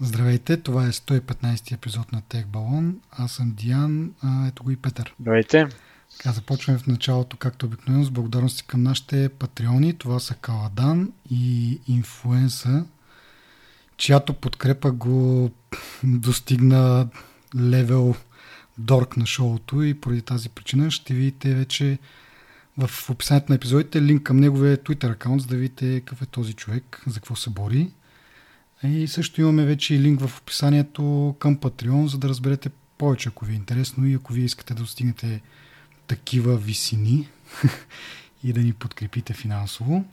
Здравейте, това е 115 епизод на Тех Балон. Аз съм Диан, а ето го и Петър. Здравейте. Така, започваме в началото, както обикновено, с благодарности към нашите патреони. Това са Каладан и Инфуенса, чиято подкрепа го достигна левел дорк на шоуто и поради тази причина ще видите вече в описанието на епизодите линк към неговия Twitter аккаунт, за да видите какъв е този човек, за какво се бори. И също имаме вече и линк в описанието към Patreon, за да разберете повече, ако ви е интересно и ако вие искате да достигнете такива висини и да ни подкрепите финансово.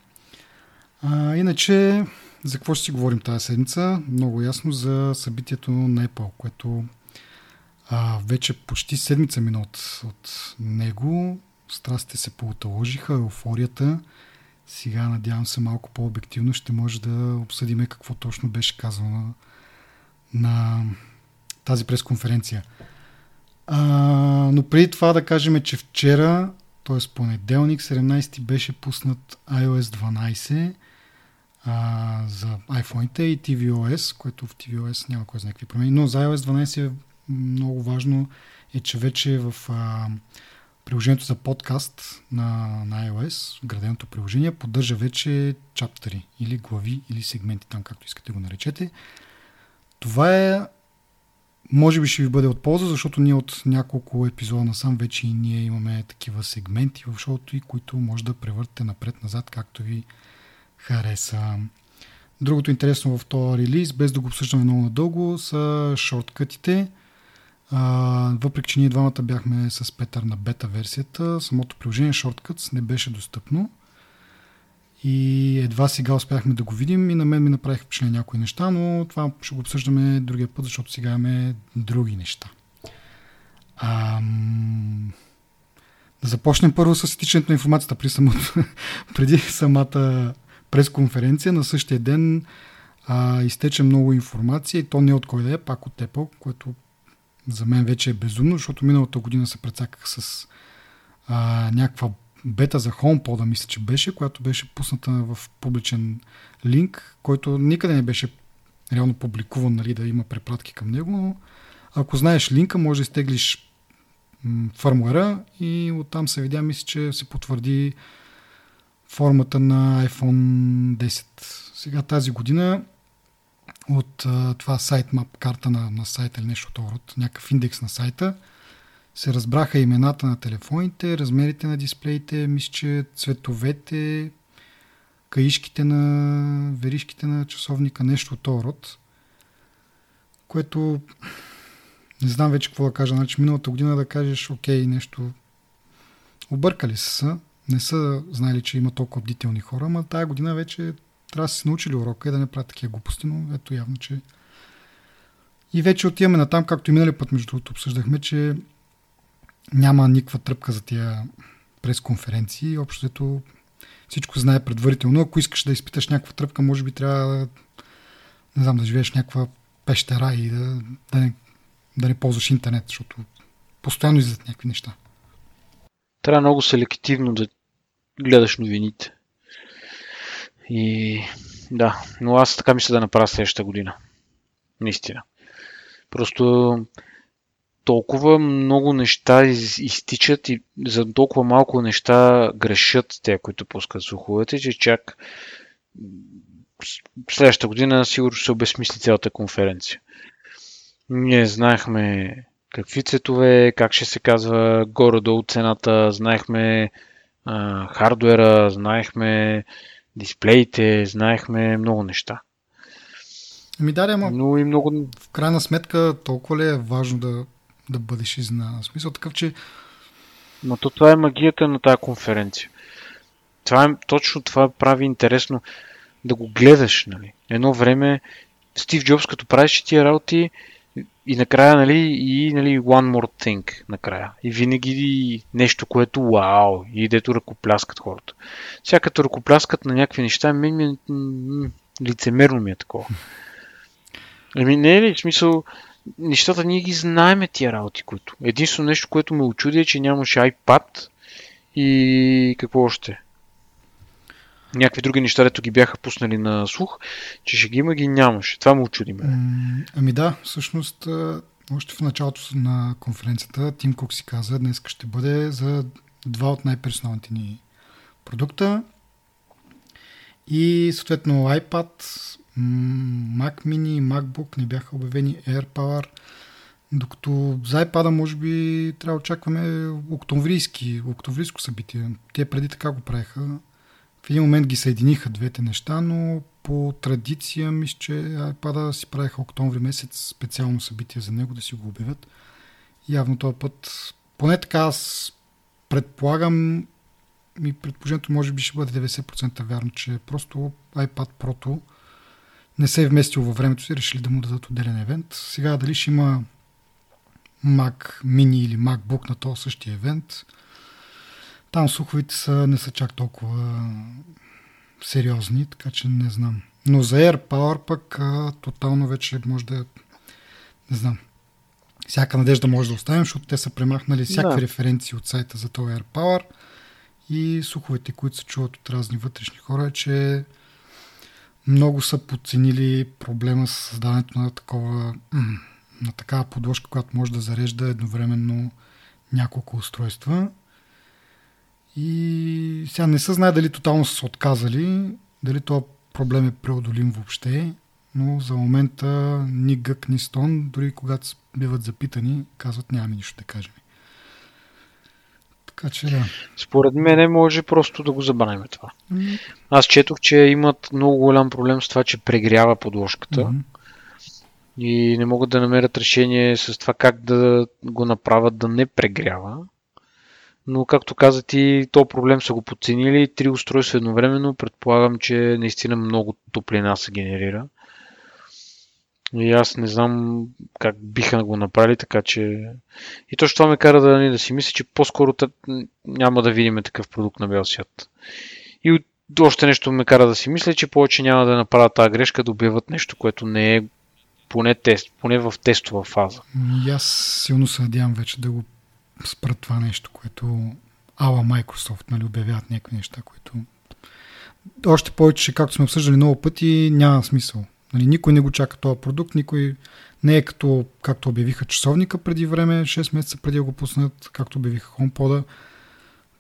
А, иначе, за какво ще си говорим тази седмица? Много ясно за събитието на Apple, което а, вече почти седмица мина от, от него. Страстите се поуталожиха, еуфорията. Сега, надявам се, малко по-обективно ще може да обсъдиме какво точно беше казано на, тази пресконференция. А, но преди това да кажем, че вчера, т.е. понеделник, 17 беше пуснат iOS 12 а, за iPhone и tvOS, което в tvOS няма кой знае какви промени. Но за iOS 12 е много важно е, че вече в а, приложението за подкаст на, на iOS, граденото приложение, поддържа вече чаптери или глави или сегменти, там както искате го наречете. Това е може би ще ви бъде от полза, защото ние от няколко епизода насам вече и ние имаме такива сегменти в шоуто и които може да превъртате напред-назад, както ви хареса. Другото интересно в този релиз, без да го обсъждаме много надълго, са шорткътите. Въпреки, че ние двамата бяхме с Петър на бета версията, самото приложение Shortcuts не беше достъпно. И едва сега успяхме да го видим и на мен ми направиха впечатление някои неща, но това ще го обсъждаме другия път, защото сега имаме други неща. Ам... Да започнем първо с изтичането на информацията при самото, преди самата пресконференция. На същия ден а, изтече много информация и то не от кой да е, пак от Apple, което за мен вече е безумно, защото миналата година се прецаках с а, някаква бета за HomePod, мисля, че беше, която беше пусната в публичен линк, който никъде не беше реално публикуван, нали, да има препратки към него, но ако знаеш линка, може да изтеглиш фърмуера и оттам се видя, мисля, че се потвърди формата на iPhone 10. Сега тази година от а, това сайтмап, карта на, на сайта или нещо от род, някакъв индекс на сайта, се разбраха имената на телефоните, размерите на дисплеите, мисля, че цветовете, каишките на веришките на часовника, нещо от род, което не знам вече какво да кажа. Значи миналата година да кажеш, окей, нещо. Объркали са, не са знали, че има толкова бдителни хора, но тая година вече трябва да си научили урока и да не правят такива глупости, но ето явно, че и вече отиваме на там, както и минали път, между другото, обсъждахме, че няма никаква тръпка за тия пресконференции. Общо всичко знае предварително. Ако искаш да изпиташ някаква тръпка, може би трябва не знам, да живееш някаква пещера и да, да, не, да не ползваш интернет, защото постоянно излизат някакви неща. Трябва много селективно да гледаш новините. И да, но аз така мисля да направя следващата година. Наистина. Просто толкова много неща из, изтичат и за толкова малко неща грешат те, които пускат слуховете, че чак следващата година сигурно ще се обесмисли цялата конференция. Ние знаехме какви цветове, как ще се казва горе-долу цената, знаехме а, хардуера, знаехме дисплеите, знаехме много неща. Ами да, ама Но и много... в крайна сметка толкова ли е важно да, да бъдеш изненадан? Смисъл такъв, че... Но то това е магията на тази конференция. Това е, точно това прави интересно да го гледаш. Нали. Едно време Стив Джобс, като правиш тия работи, и накрая, нали, и нали, one more thing накрая. И винаги нещо, което вау, и дето ръкопляскат хората. Сега като ръкопляскат на някакви неща, ми, м- лицемерно ми е такова. Ами не е в смисъл, нещата ние ги знаеме тия работи, които. Единствено нещо, което ме очуди е, че нямаше iPad и какво още? Някакви други неща, дето ги бяха пуснали на слух, че ще ги има, ги нямаше. Това му очуди ме. Ами да, всъщност още в началото на конференцията Тим Кук си каза, днес ще бъде за два от най-персоналните ни продукта. И съответно iPad, Mac Mini MacBook не бяха обявени AirPower, докато за iPad може би трябва да очакваме октомврийски, октомврийско събитие. Те преди така го правиха. В един момент ги съединиха двете неща, но по традиция мисля, че iPad си правиха октомври месец специално събитие за него да си го обявят. Явно този път, поне така аз предполагам ми предположението може би ще бъде 90% вярно, че просто iPad Pro не се е вместил във времето си, решили да му дадат отделен евент. Сега дали ще има Mac Mini или MacBook на този същия евент, там слуховите са, не са чак толкова сериозни, така че не знам. Но за AirPower пък а, тотално вече може да не знам. Всяка надежда може да оставим, защото те са премахнали всякакви да. референции от сайта за този AirPower и слуховете, които се чуват от разни вътрешни хора, е, че много са подценили проблема с създаването на такова на такава подложка, която може да зарежда едновременно няколко устройства. И сега не се знае дали тотално са се отказали, дали този проблем е преодолим въобще, но за момента ни гък, ни стон, дори когато биват запитани, казват нямаме нищо да кажем. Така че да. Според мен може просто да го забравим това. Mm-hmm. Аз четох, че имат много голям проблем с това, че прегрява подложката. Mm-hmm. И не могат да намерят решение с това как да го направят да не прегрява. Но, както каза ти, то проблем са го подценили. Три устройства едновременно. Предполагам, че наистина много топлина се генерира. И аз не знам как биха го направили, така че... И точно това ме кара да, да си мисля, че по-скоро няма да видим такъв продукт на бял свят. И още нещо ме кара да си мисля, че повече няма да направят тази грешка да обяват нещо, което не е поне, тест, поне в тестова фаза. И аз силно се надявам вече да го спрат това нещо, което ала Microsoft нали, обявяват някакви неща, които още повече, както сме обсъждали много пъти, няма смисъл. Нали, никой не го чака този продукт, никой не е като, както обявиха часовника преди време, 6 месеца преди да го пуснат, както обявиха HomePod.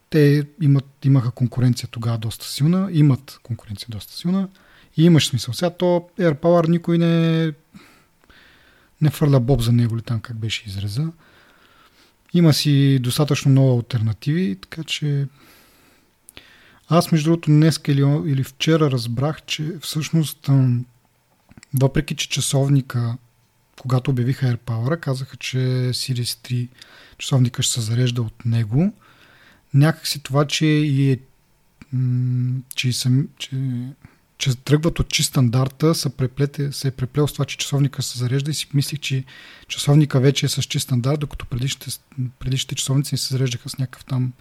Те имат, имаха конкуренция тогава доста силна, имат конкуренция доста силна и имаш смисъл. Сега то AirPower никой не, не фърля боб за него ли там как беше израза. Има си достатъчно много альтернативи, така че аз между другото днес или, или вчера разбрах, че всъщност въпреки, че часовника, когато обявиха AirPower, казаха, че Series 3 часовника ще се зарежда от него, някакси това, че и е, че, съм, че, че тръгват от чист стандарта, се, преплете, се е преплел с това, че часовника се зарежда и си мислих, че часовника вече е с чист стандарт, докато предишните, предишните часовници се зареждаха с някакъв там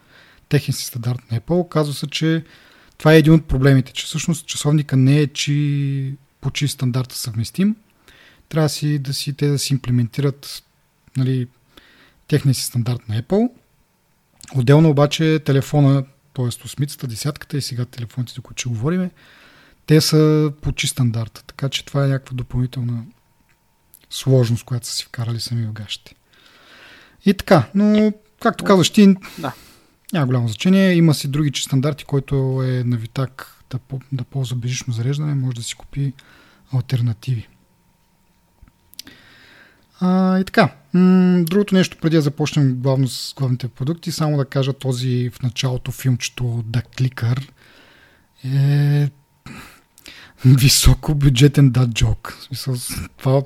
техен си стандарт на Apple. Казва се, че това е един от проблемите, че всъщност часовника не е, че по чист стандарт съвместим. Трябва си да си, те да си имплементират нали, техния си стандарт на Apple. Отделно обаче телефона, т.е. осмицата, десятката и сега телефоните, за които ще говорим, те са по чист стандарт. Така че това е някаква допълнителна сложност, която са си вкарали сами в гащите. И така, но както казваш ти, да. няма голямо значение. Има си други че стандарти, който е на Витак да, да ползва бежично зареждане, може да си купи альтернативи. А, и така, м- другото нещо, преди да започнем главно с главните продукти, само да кажа този в началото филмчето The Clicker е високо бюджетен дат джок. В смисъл, това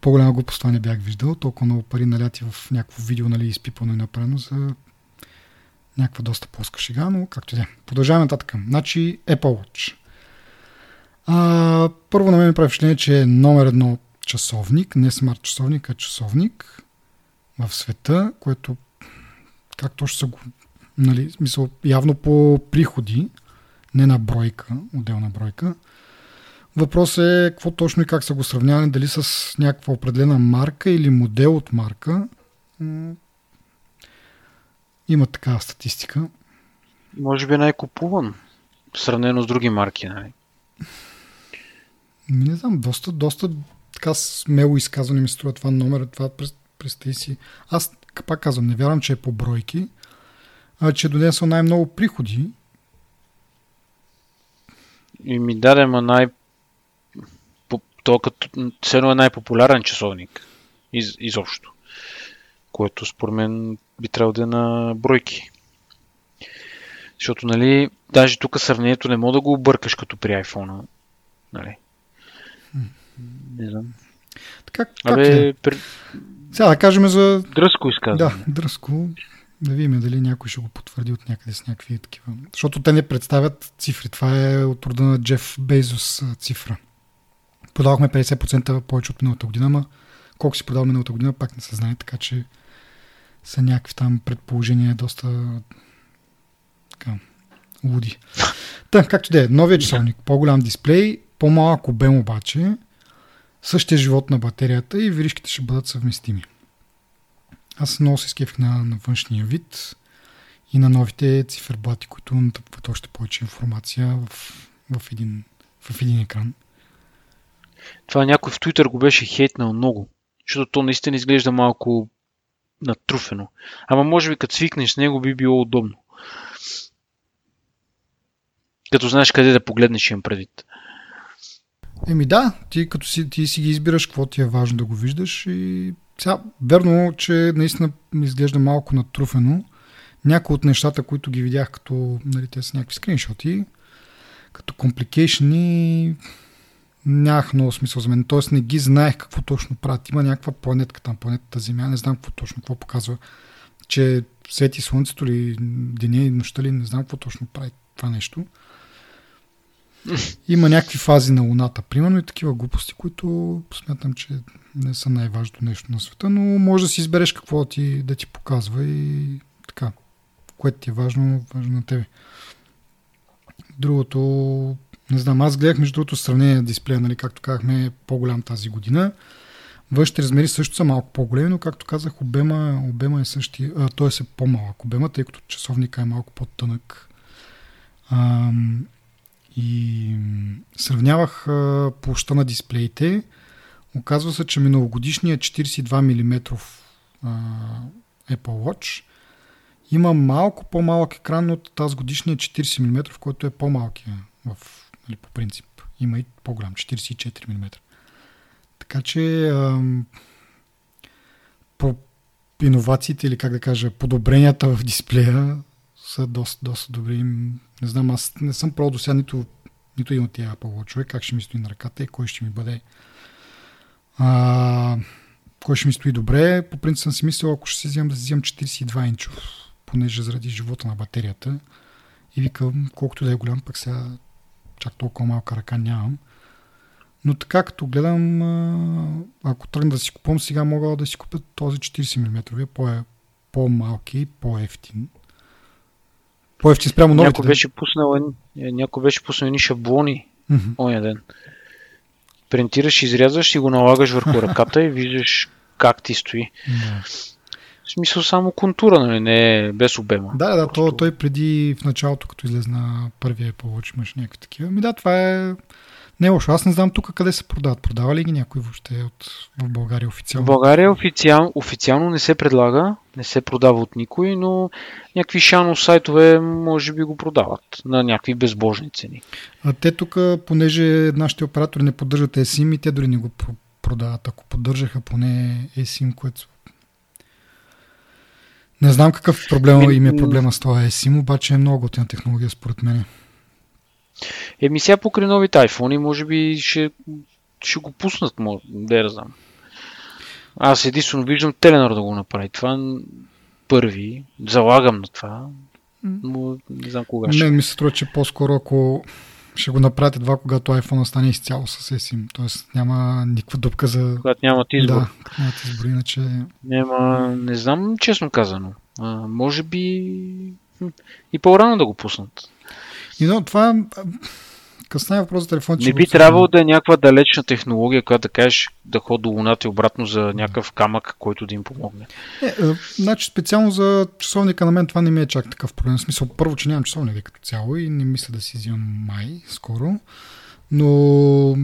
по-голяма глупост не бях виждал. Толкова много пари наляти в някакво видео, нали, изпипано и направено за някаква доста плоска шега, но както и да е. Продължаваме нататък. Значи Apple Watch. А, първо на мен ми прави впечатление, че е номер едно часовник, не смарт часовник, а часовник в света, което както ще са го, нали, смисъл, явно по приходи, не на бройка, отделна бройка. Въпрос е какво точно и как са го сравнявали, дали с някаква определена марка или модел от марка. Има такава статистика. Може би най-купуван. сравнено с други марки, нали? Не знам, доста, доста така смело изказване ми струва това номер, това представи си. Аз пак казвам, не вярвам, че е по бройки, а че донесъл най-много приходи. И ми даде ма най... То като все едно е най-популярен часовник. Из, изобщо. Което според мен би трябвало да е на бройки. Защото, нали, даже тук сравнението не мога да го объркаш като при iPhone. Нали? Не знам. Така, как Абе, е? при... Сега да кажем за... дръско изказване. Да, дръско. Да видим дали някой ще го потвърди от някъде с някакви такива. Защото те не представят цифри. Това е от рода на Джеф Бейзос цифра. Продавахме 50% повече от миналата година, ама колко си продал миналата година, пак не се знае, така че са някакви там предположения доста така, луди. Та, както да е, новия часовник, по-голям дисплей, по-малък обем обаче, същия живот на батерията и виришките ще бъдат съвместими. Аз много се скефих на, на външния вид и на новите циферблати, които натъпват още повече информация в, в, един, в един екран. Това някой в Twitter го беше хейтнал много, защото то наистина изглежда малко натруфено. Ама може би като свикнеш с него би било удобно. Като знаеш къде да погледнеш им предвид. Еми да, ти като си, ти си ги избираш какво ти е важно да го виждаш и сега, верно, че наистина изглежда малко натруфено. Някои от нещата, които ги видях като, нали, те са някакви скриншоти, като компликейшни, нямах много смисъл за мен. Тоест не ги знаех какво точно правят. Има някаква планетка там, планетата Земя, не знам какво точно, какво показва. Че свети слънцето ли, деня и нощта ли, не знам какво точно прави това нещо. Има някакви фази на Луната, примерно, и такива глупости, които смятам, че не са най-важното нещо на света, но може да си избереш какво ти, да ти показва и така, което ти е важно, важно на тебе. Другото, не знам, аз гледах между другото сравнение на дисплея, нали, както казахме, е по-голям тази година. Външните размери също са малко по-големи, но както казах, обема, обема е същия, т.е. е по-малък обема, тъй като часовника е малко по-тънък. Ам, и сравнявах площа на дисплеите. Оказва се, че миналогодишният 42 мм Apple Watch има малко по-малък екран от тази годишния 40 мм, който е по-малкия в, нали, по принцип. Има и по-голям, 44 мм. Така че по иновациите или как да кажа, подобренията в дисплея са доста, доста добри. Не знам, аз не съм пробвал до сега нито, нито един от тия Apple Watch, как ще ми стои на ръката и кой ще ми бъде а, кой ще ми стои добре. По принцип съм си мислил, ако ще си вземам да си вземам 42 инчов, понеже заради живота на батерията. И викам, колкото да е голям, пък сега чак толкова малка ръка нямам. Но така като гледам, ако тръгна да си купувам, сега мога да си купя този 40 мм, по- по-малки, по-ефтин. По-ефтин спрямо новите. Някой беше пуснал, е, някой беше пуснал едни шаблони Mm-hmm. оня ден. Принтираш, изрязваш и го налагаш върху ръката и виждаш как ти стои. Да. В смисъл само контура, нали? Не е без обема. Да, да, то, Просто- той преди в началото, като излезна първия Apple Watch, имаш някакви такива. Ми да, това е не е лошо. Аз не знам тук къде се продават. Продава ли ги някой въобще от, в България В официално? България официал, официално не се предлага, не се продава от никой, но някакви шано сайтове може би го продават на някакви безбожни цени. А те тук, понеже нашите оператори не поддържат eSIM и те дори не го про- продават. Ако поддържаха поне eSIM, което... Не знам какъв проблема Ми- им е проблема с това eSIM, обаче е много готина технология според мен. Еми сега покрай новите iPhone може би ще, ще го пуснат, може, да я знам. Аз единствено виждам Теленор да го направи. Това първи, залагам на това, но не знам кога ще. Мен ми се струва, че по-скоро ако ще го направят едва когато iPhone стане изцяло с eSIM. Тоест няма никаква дупка за... Когато нямат избор. Да, нямат избор, иначе... Няма, не знам, честно казано. А, може би и по-рано да го пуснат. И но това, късна въпрос за телефон. Не би трябвало да е някаква далечна технология, която да кажеш да ходи до Луната и обратно за някакъв камък, който да им помогне. Е, е, значи специално за часовника на мен това не ми е чак такъв проблем. В смисъл, първо, че нямам часовник като цяло и не мисля да си взимам май скоро. Но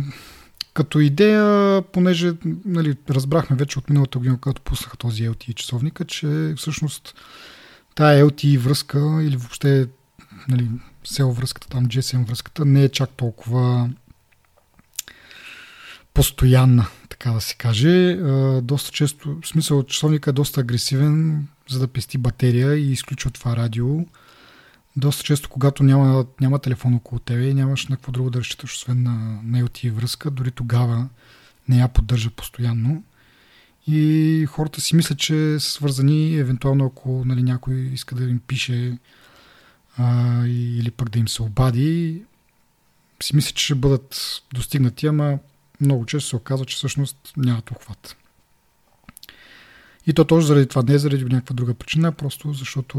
като идея, понеже нали, разбрахме вече от миналата година, когато пуснаха този LTE часовника, че всъщност тая LTE връзка или въобще нали, SEO връзката, там GSM връзката не е чак толкова постоянна, така да се каже. Доста често, в смисъл, часовника е доста агресивен, за да пести батерия и изключва това радио. Доста често, когато няма, няма телефон около тебе и нямаш на какво друго да разчиташ, освен на, на LTE връзка, дори тогава не я поддържа постоянно. И хората си мислят, че са свързани, евентуално ако нали, някой иска да им пише а, или пък да им се обади, си мисля, че ще бъдат достигнати, ама много често се оказва, че всъщност нямат охват. И то точно заради това, не заради някаква друга причина, просто защото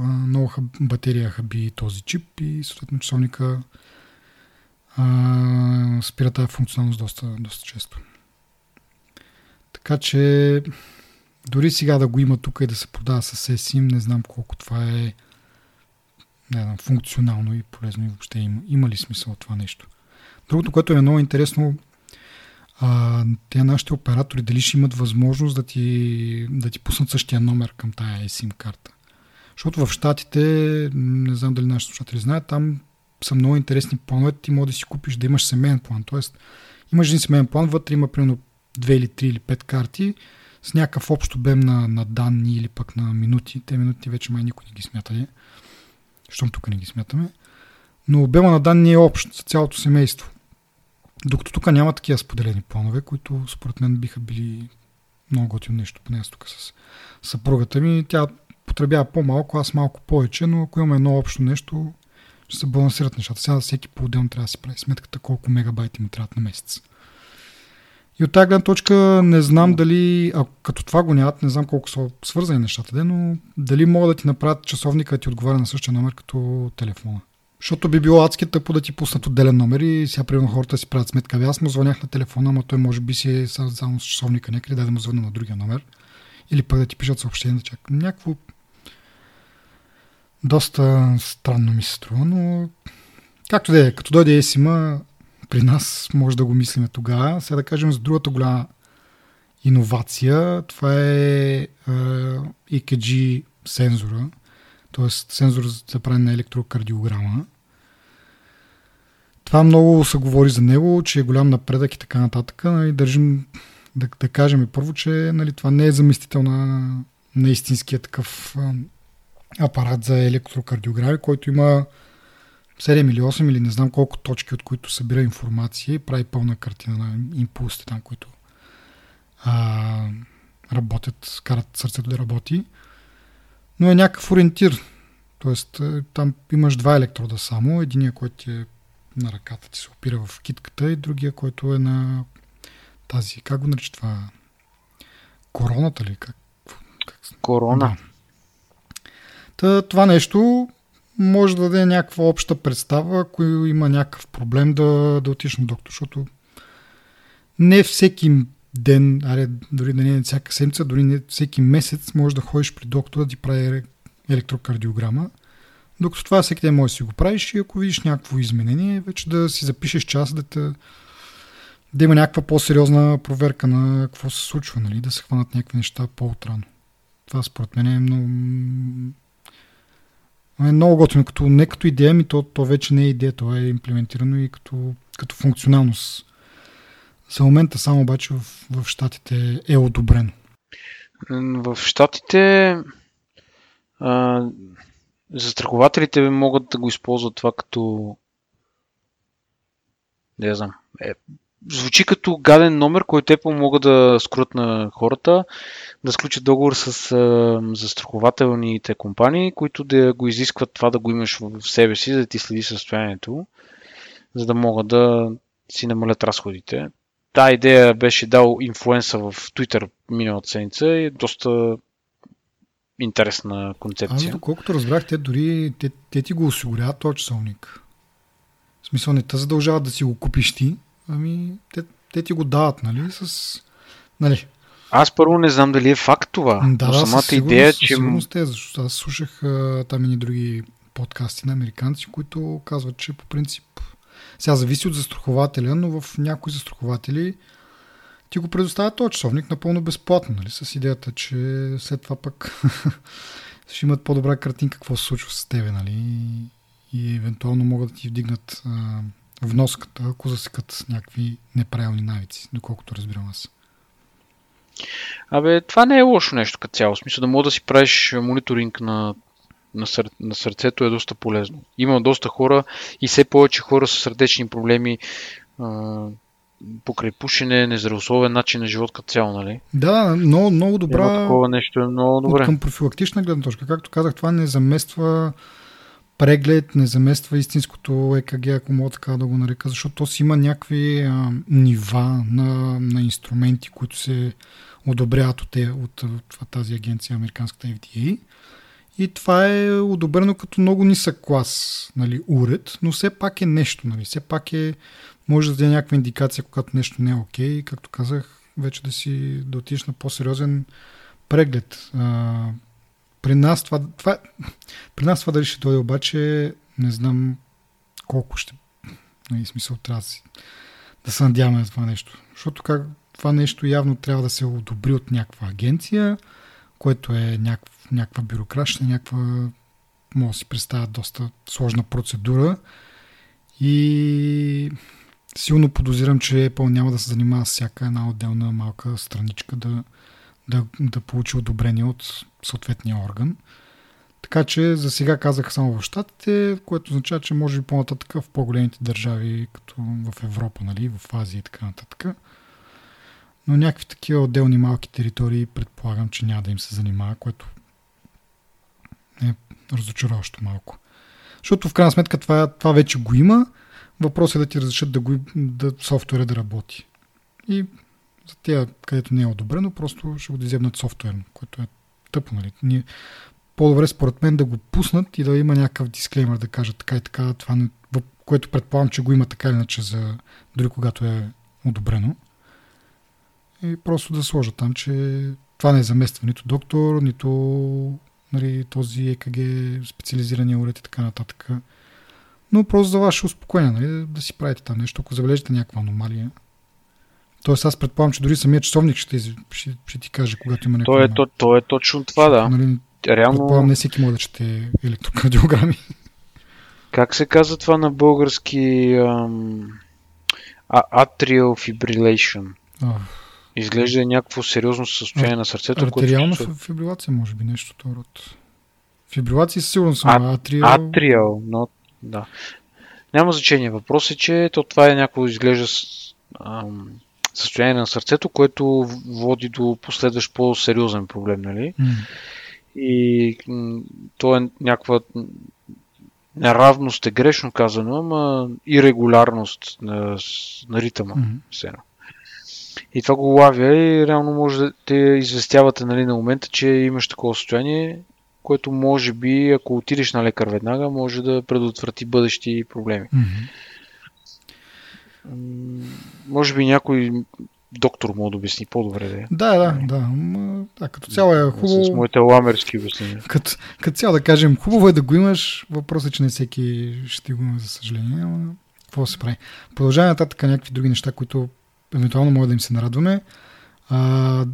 а, много хъб, батерия хаби този чип и съответно часовника а, спира тази функционалност доста, доста често. Така че дори сега да го има тук и да се продава с eSIM, не знам колко това е не знам, функционално и полезно и въобще има, има ли смисъл от това нещо. Другото, което е много интересно, а, те нашите оператори дали ще имат възможност да ти, да ти пуснат същия номер към тая SIM карта. Защото в Штатите, не знам дали нашите слушатели знаят, там са много интересни планове. Ти можеш да си купиш да имаш семейен план. Тоест, имаш един семейен план, вътре има примерно 2 или 3 или 5 карти с някакъв общо обем на, на данни или пък на минути. Те минути вече май никой не ги смята. Ли? Щом тук не ги смятаме. Но обема на данни е общ за цялото семейство. Докато тук няма такива споделени планове, които според мен биха били много готино нещо. Поне аз тук с съпругата ми. Тя потребява по-малко, аз малко повече, но ако имаме едно общо нещо, ще се балансират нещата. Сега всеки по-отделно трябва да си прави сметката колко мегабайти му трябват на месец. И от тази гледна точка не знам дали, ако като това го нямат, не знам колко са свързани нещата, но дали могат да ти направят часовника да ти отговаря на същия номер като телефона. Защото би било адски тъпо да ти пуснат отделен номер и сега примерно хората си правят сметка. Аз му звънях на телефона, ама той може би си е само с часовника някъде, да, да му звънна на другия номер. Или пък да ти пишат съобщение да чакам. Някакво доста странно ми се струва, но както да е, като дойде есима, при нас може да го мислиме тогава. Сега да кажем за другата голяма иновация, това е EKG сензора, т.е. сензор за правене на електрокардиограма. Това много се говори за него, че е голям напредък и така нататък. И нали, държим да, да кажем първо, че нали, това не е заместител на, на истинския такъв апарат за електрокардиограми, който има 7 или 8 или не знам колко точки, от които събира информация и прави пълна картина на импулсите там, които а, работят, карат сърцето да работи. Но е някакъв ориентир. Тоест, е, там имаш два електрода само. Единия, който е на ръката ти се опира в китката и другия, който е на тази, как го нарича това? Короната ли? Как, как... Корона. Да. Та, това нещо може да даде някаква обща представа, ако има някакъв проблем да, да отиш на доктор, защото не всеки ден, аре, дори да не е всяка седмица, дори не всеки месец може да ходиш при доктора да ти прави електрокардиограма. Докато това всеки ден може да си го правиш и ако видиш някакво изменение, вече да си запишеш час да, те, да има някаква по-сериозна проверка на какво се случва, нали? да се хванат някакви неща по-отрано. Това според мен е много, е много готино. Като, не като идея, ми то, то вече не е идея, то е имплементирано и като, като функционалност. За момента само обаче в, в Штатите е одобрено. В Штатите а, застрахователите могат да го използват това като не знам, е, звучи като гаден номер, който те могат да скрут на хората, да сключат договор с а, застрахователните компании, които да го изискват това да го имаш в себе си, за да ти следи състоянието, за да могат да си намалят разходите. Та идея беше дал инфлуенса в Twitter миналата седмица и е доста интересна концепция. Аз доколкото разбрах, те дори те, те ти го осигуряват този часовник смисъл не те задължават да си го купиш ти, ами те, те ти го дават, нали, с... Нали, Аз първо не знам дали е факт това, да, но да, самата със сигурност, идея, със че... сигурност е, защото аз слушах а, там и други подкасти на американци, които казват, че по принцип сега зависи от застрахователя, но в някои застрахователи ти го предоставят този часовник напълно безплатно, нали, с идеята, че след това пък ще имат по-добра картинка какво се случва с тебе, нали, и евентуално могат да ти вдигнат а, вноската, ако засекат някакви неправилни навици, доколкото разбирам аз. Абе, това не е лошо нещо като цяло. В смисъл да мога да си правиш мониторинг на, на, сър, на сърцето е доста полезно. Има доста хора и все повече хора с сърдечни проблеми а, покрай пушене, нездравословен начин на живот като цяло, нали? Да, много, много добра... Едно такова нещо е много От добре. към профилактична гледна точка. Както казах, това не замества преглед, не замества истинското ЕКГ, ако мога така да го нарека, защото то си има някакви а, нива на, на инструменти, които се одобряват от, от, от тази агенция, американската FDA. И това е одобрено като много нисък клас нали, уред, но все пак е нещо. Нали, все пак е, може да даде някаква индикация, когато нещо не е окей. Както казах, вече да си да отидеш на по-сериозен преглед. А, при нас това, това, при нас това дали ще дойде обаче, не знам колко ще. Нали, смисъл трябва да, си, да се надяваме на това нещо. Защото как, това нещо явно трябва да се одобри от някаква агенция, което е някаква, някаква някаква, може да си представя, доста сложна процедура. И силно подозирам, че Apple няма да се занимава с всяка една отделна малка страничка да, да, да получи одобрение от съответния орган. Така че за сега казах само в Штатите, което означава, че може би по-нататък в по-големите държави, като в Европа, нали, в Азия и така нататък. Но някакви такива отделни малки територии предполагам, че няма да им се занимава, което е разочароващо малко. Защото в крайна сметка това, това вече го има. Въпросът е да ти разрешат да, го, да софтуера да работи. И за тия, където не е одобрено, просто ще го изебнат софтуерно, което е тъпо. Нали? Ние, по-добре според мен да го пуснат и да има някакъв дисклеймер да кажат така и така, това не, което предполагам, че го има така или иначе за дори когато е одобрено. И просто да сложат там, че това не е замества нито доктор, нито нали, този ЕКГ, специализирания уред и така нататък. Но просто за ваше успокоение, нали, да си правите там нещо, ако забележите някаква аномалия. Тоест аз предполагам, че дори самият часовник ще, ще, ще ти каже, когато има някаква... То е, то, то е точно това, да. Нали, Реално, предполагам, не всеки може да чете електрокардиограми. как се казва това на български ам, а- atrial fibrillation? А, Изглежда е някакво сериозно състояние на сърцето, артериална което... фибрилация, може би, нещо от род. Фибрилация със сигурност съм, А- а атриал... Атриал, но да. Няма значение. Въпрос е, че то това е някакво изглежда ам, състояние на сърцето, което води до последващ по-сериозен проблем, нали? М, И м, то е някаква неравност е грешно казано, ама ирегулярност на, на ритъма. едно. И това го лавя и реално може да те известявате нали, на момента, че имаш такова състояние, което може би, ако отидеш на лекар веднага, може да предотврати бъдещи проблеми. Мгм. Може би някой доктор му да обясни по-добре да е. Да, да, да. Да като цяло е С хубаво. моите ламерски обяснения. Като, като цяло да кажем, хубаво е да го имаш. Въпросът е, че не всеки ще го има, за съжаление. Ама, какво се прави? Продължаваме нататък някакви други неща, които евентуално може да им се нарадваме. А,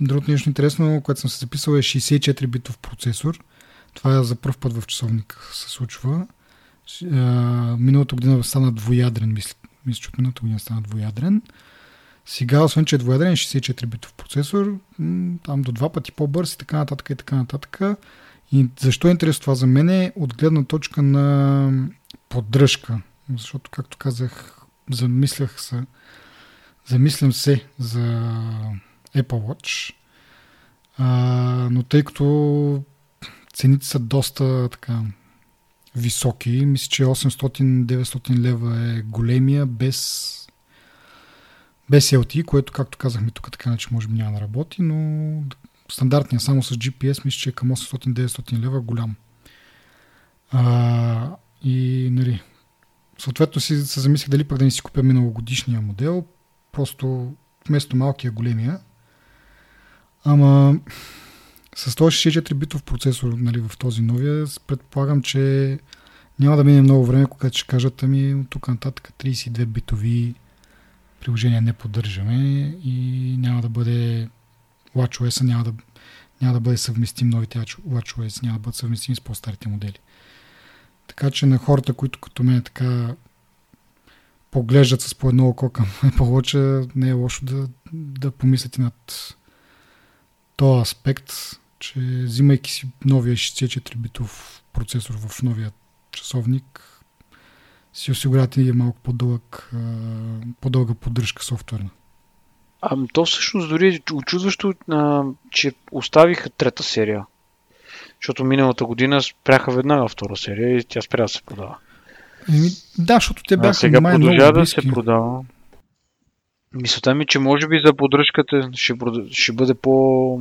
другото нещо интересно, което съм се записал е 64 битов процесор. Това е за първ път в часовник се случва. С- А, миналата година стана двоядрен, мисля, мисля, че от миналата година стана двоядрен. Сега, освен че е двоядрен, е 64 битов процесор, там до два пъти по-бърз и така нататък и така нататък. И защо е интересно това за мен е от гледна точка на поддръжка. Защото, както казах, замислях се, замислям се за Apple Watch, а, но тъй като цените са доста така високи, мисля, че 800-900 лева е големия без без LTE, което, както казахме тук, така че може би няма да работи, но стандартния само с GPS мисля, че е към 800-900 лева голям. А, и нали, съответно си се замислих дали пък да не си купя миналогодишния модел, просто вместо малкия големия. Ама с този 64 битов процесор нали, в този новия, предполагам, че няма да мине много време, когато ще кажат, ами от тук нататък 32 битови приложения не поддържаме и няма да бъде WatchOS няма да, няма да бъде съвместим новите WatchOS, няма да бъдат съвместими с по-старите модели. Така че на хората, които като мен така поглеждат с по едно око към Apple Watch, не е лошо да, да помислите над този аспект, че взимайки си новия 64-битов процесор в новия часовник, си осигурявате и малко по-дълъг, по-дълга поддръжка софтуерна. А, то всъщност дори е очудващо, а, че оставиха трета серия. Защото миналата година спряха веднага втора серия и тя спря да се продава. Еми, да, защото те бяха а сега продължава да се продава. Мисълта ми, че може би за поддръжката ще, ще бъде по,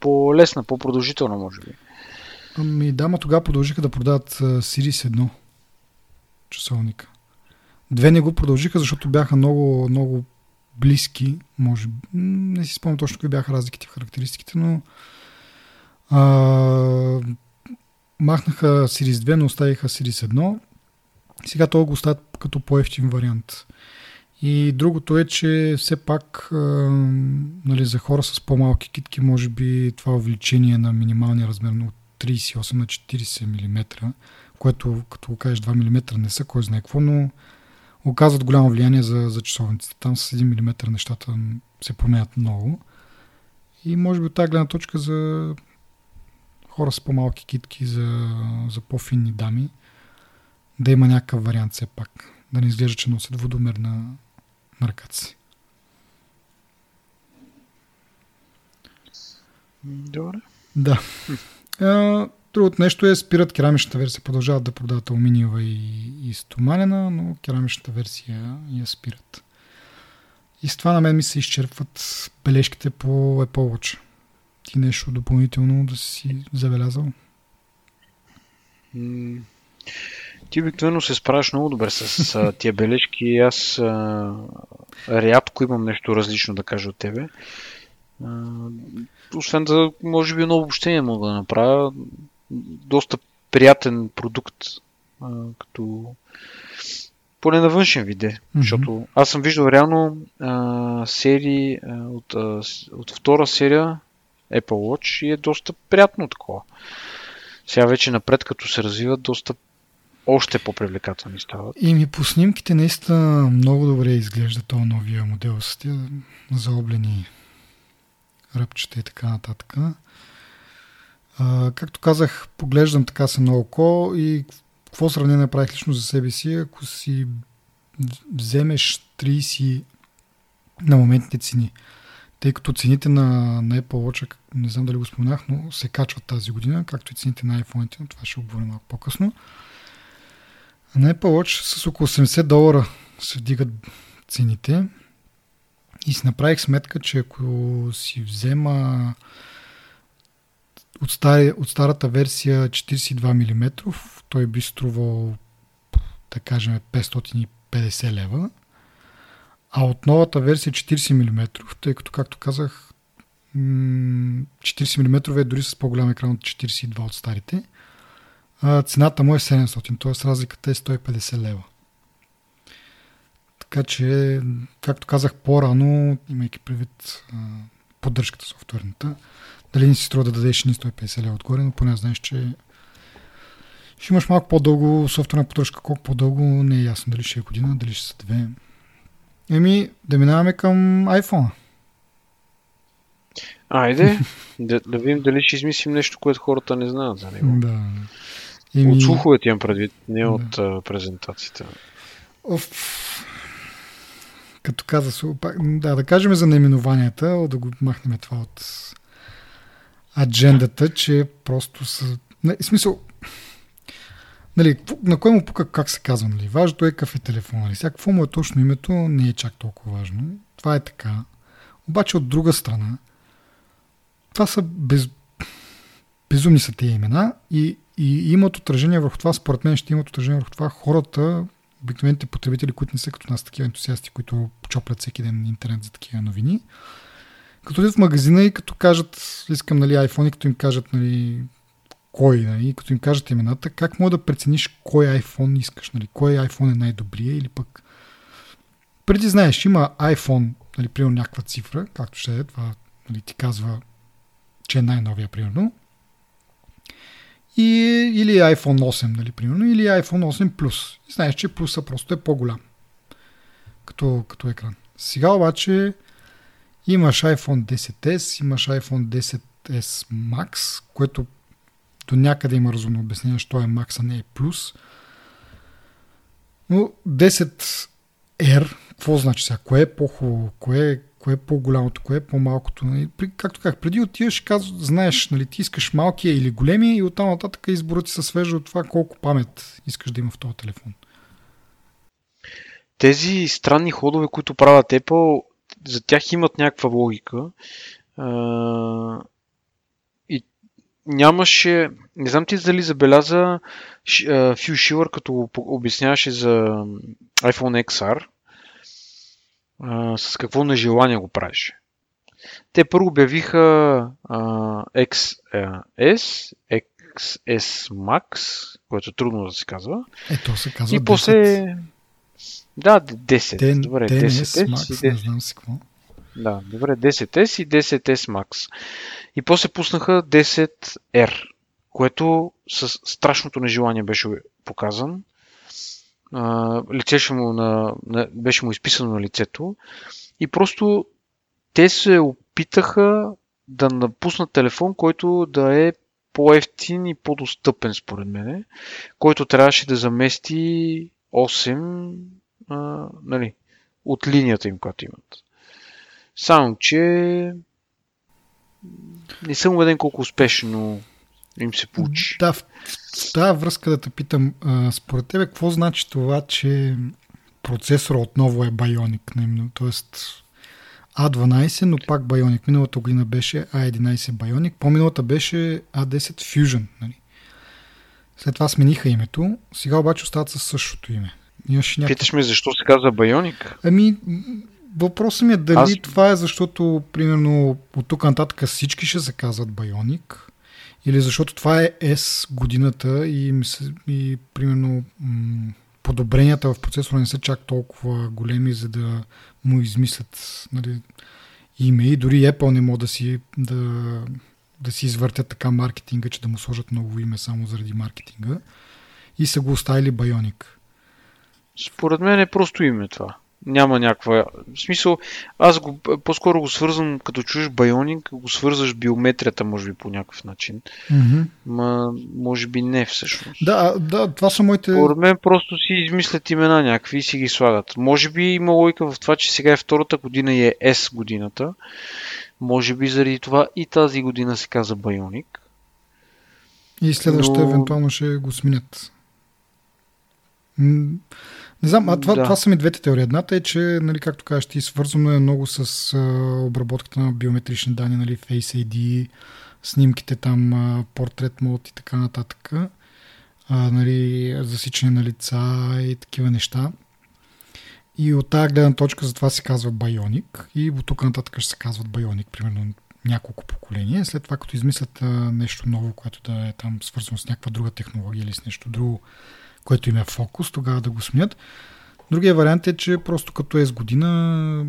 по-лесна, по-продължителна, може би. Ами да, ма тогава продължиха да продават Series 1 часовника. Две не го продължиха, защото бяха много, много близки, може. Не си спомням точно кои бяха разликите в характеристиките, но а, махнаха Series 2, но оставиха Series 1. Сега това го оставят като по-ефтин вариант. И другото е, че все пак а, нали, за хора с по-малки китки, може би това увеличение на минималния размер от 38 на 40 мм, което като го кажеш 2 мм не са кой знае какво, но оказват голямо влияние за, за часовниците. Там с 1 мм нещата се променят много. И може би от тази гледна точка за хора с по-малки китки, за, за по-финни дами, да има някакъв вариант все пак. Да не изглежда, че носят водомер на, ръката си. Добре. Да. Другото нещо е, спират керамичната версия, продължават да продават алуминиева и, и стоманена, но керамичната версия я спират. И с това на мен ми се изчерпват бележките по Apple Watch. Ти нещо допълнително да си забелязал? Ти обикновено се справяш много добре с а, тия бележки. Аз а, рядко имам нещо различно да кажа от тебе. А, освен да, може би, едно обобщение мога да направя доста приятен продукт, а, като поне на външен вид, mm-hmm. защото аз съм виждал реално а, серии а, от, а, от втора серия Apple Watch и е доста приятно такова. Сега вече напред, като се развиват, доста още по-привлекателни стават. И ми по снимките наистина много добре изглежда този новия модел с тия заоблени ръбчета и така нататък. А, както казах, поглеждам така се на око и какво сравнение правих лично за себе си, ако си вземеш 30 на моментните цени. Тъй като цените на, на Apple Watch, не знам дали го споменах, но се качват тази година, както и цените на iPhone, но това ще обговорим малко по-късно. На Apple Watch с около 80 долара се вдигат цените и си направих сметка, че ако си взема от, стари, от старата версия 42 мм, той би струвал, да кажем, 550 лева. А от новата версия 40 мм, тъй като, както казах, 40 мм е дори с по-голям екран от 42 от старите, цената му е 700, т.е. разликата е 150 лева. Така че, както казах по-рано, имайки предвид поддръжката софтуерната, дали не си струва да дадеш ни 150 лева отгоре, но поне знаеш, че ще имаш малко по-дълго софтуерна поддръжка. Колко по-дълго не е ясно. Дали ще е година, дали ще са две. Еми, да минаваме към iPhone. Айде, да, да видим дали ще измислим нещо, което хората не знаят за него. Да. Еми... От слуховете имам предвид, не да. от а, презентацията. Оф. Като каза, да, да кажем за наименованията, да го махнем това от аджендата, че просто са... Не, в смисъл, нали, на кой му пука как се казва, нали? Важното е какъв е телефон, нали? Сега какво му е точно името, не е чак толкова важно. Това е така. Обаче от друга страна, това са без... безумни са тези имена и, и имат отражение върху това, според мен ще имат отражение върху това хората обикновените потребители, които не са като нас, такива ентусиасти, които чоплят всеки ден интернет за такива новини, като идват в магазина и като кажат, искам нали, iPhone, и като им кажат нали, кой, нали, като им кажат имената, как може да прецениш кой iPhone искаш, нали, кой iPhone е най-добрия или пък преди знаеш, има iPhone, нали, примерно някаква цифра, както ще е, това нали, ти казва, че е най-новия, примерно. И, или iPhone 8, нали, примерно, или iPhone 8 Plus. И знаеш, че плюса просто е по-голям като, като екран. Сега обаче имаш iPhone 10s, имаш iPhone 10s Max, което до някъде има разумно обяснение, що е Max, а не е Plus. Но 10R, какво значи сега? Кое е по-хубаво? Кое е кое е по-голямото, кое е по-малкото. Нали? Както как, преди отиваш, казваш, знаеш, нали, ти искаш малкия или големия и оттам нататък изборът ти се свежда от това колко памет искаш да има в този телефон. Тези странни ходове, които правят Apple, за тях имат някаква логика. и нямаше, не знам ти дали забеляза Фил Шилър, като обясняваше за iPhone XR, а, с какво нежелание го правиш. Те първо обявиха а, XS, XS Max, което е трудно да се казва. Ето се казва И после... Да, 10. Ден, добре, 10 10 Max, и 10. не знам си какво. Да, добре, 10S и 10S Max. И после пуснаха 10R, което с страшното нежелание беше показан лице ще му на, на, беше му изписано на лицето и просто те се опитаха да напуснат телефон, който да е по-ефтин и по-достъпен според мене, който трябваше да замести 8 а, нали, от линията им, която имат. Само, че не съм убеден колко успешно им се получи. Да, в, тази връзка да те питам, а, според тебе какво значи това, че процесора отново е Bionic, т.е. A12, но пак Bionic. Миналата година беше A11 Bionic, по-миналата беше A10 Fusion. Нали? След това смениха името, сега обаче остават със същото име. Имаш някакъв... Питаш ме защо се казва Bionic? Ами, въпросът ми е дали Аз... това е защото, примерно, от тук нататък всички ще се казват Bionic, или защото това е S годината и, и примерно подобренията в процесора не са чак толкова големи, за да му измислят нали, име. И дори Apple не могат да си, да, да си извъртят така маркетинга, че да му сложат ново име само заради маркетинга. И са го оставили Bionic. Според мен е просто име това няма някаква... В смисъл, аз го, по-скоро го свързвам, като чуеш байоник, го свързваш биометрията, може би, по някакъв начин. Mm-hmm. Ма, може би не всъщност. Да, да, това са моите... Поред мен просто си измислят имена някакви и си ги слагат. Може би има логика в това, че сега е втората година и е S годината. Може би заради това и тази година се каза Байоник. И следващата Но... евентуално ще го сменят. Не знам, а това, да. това са ми двете теории. Едната е, че, нали, както кажеш, ти свързано е много с а, обработката на биометрични данни, нали, Face ID, снимките там, а, портрет мод и така нататък. А, нали, засичане на лица и такива неща. И от тази гледна точка за това се казва Bionic и от тук нататък ще се казват Bionic, примерно няколко поколения. След това, като измислят а, нещо ново, което да е там свързано с някаква друга технология или с нещо друго, което им е фокус, тогава да го сменят. Другия вариант е, че просто като е с година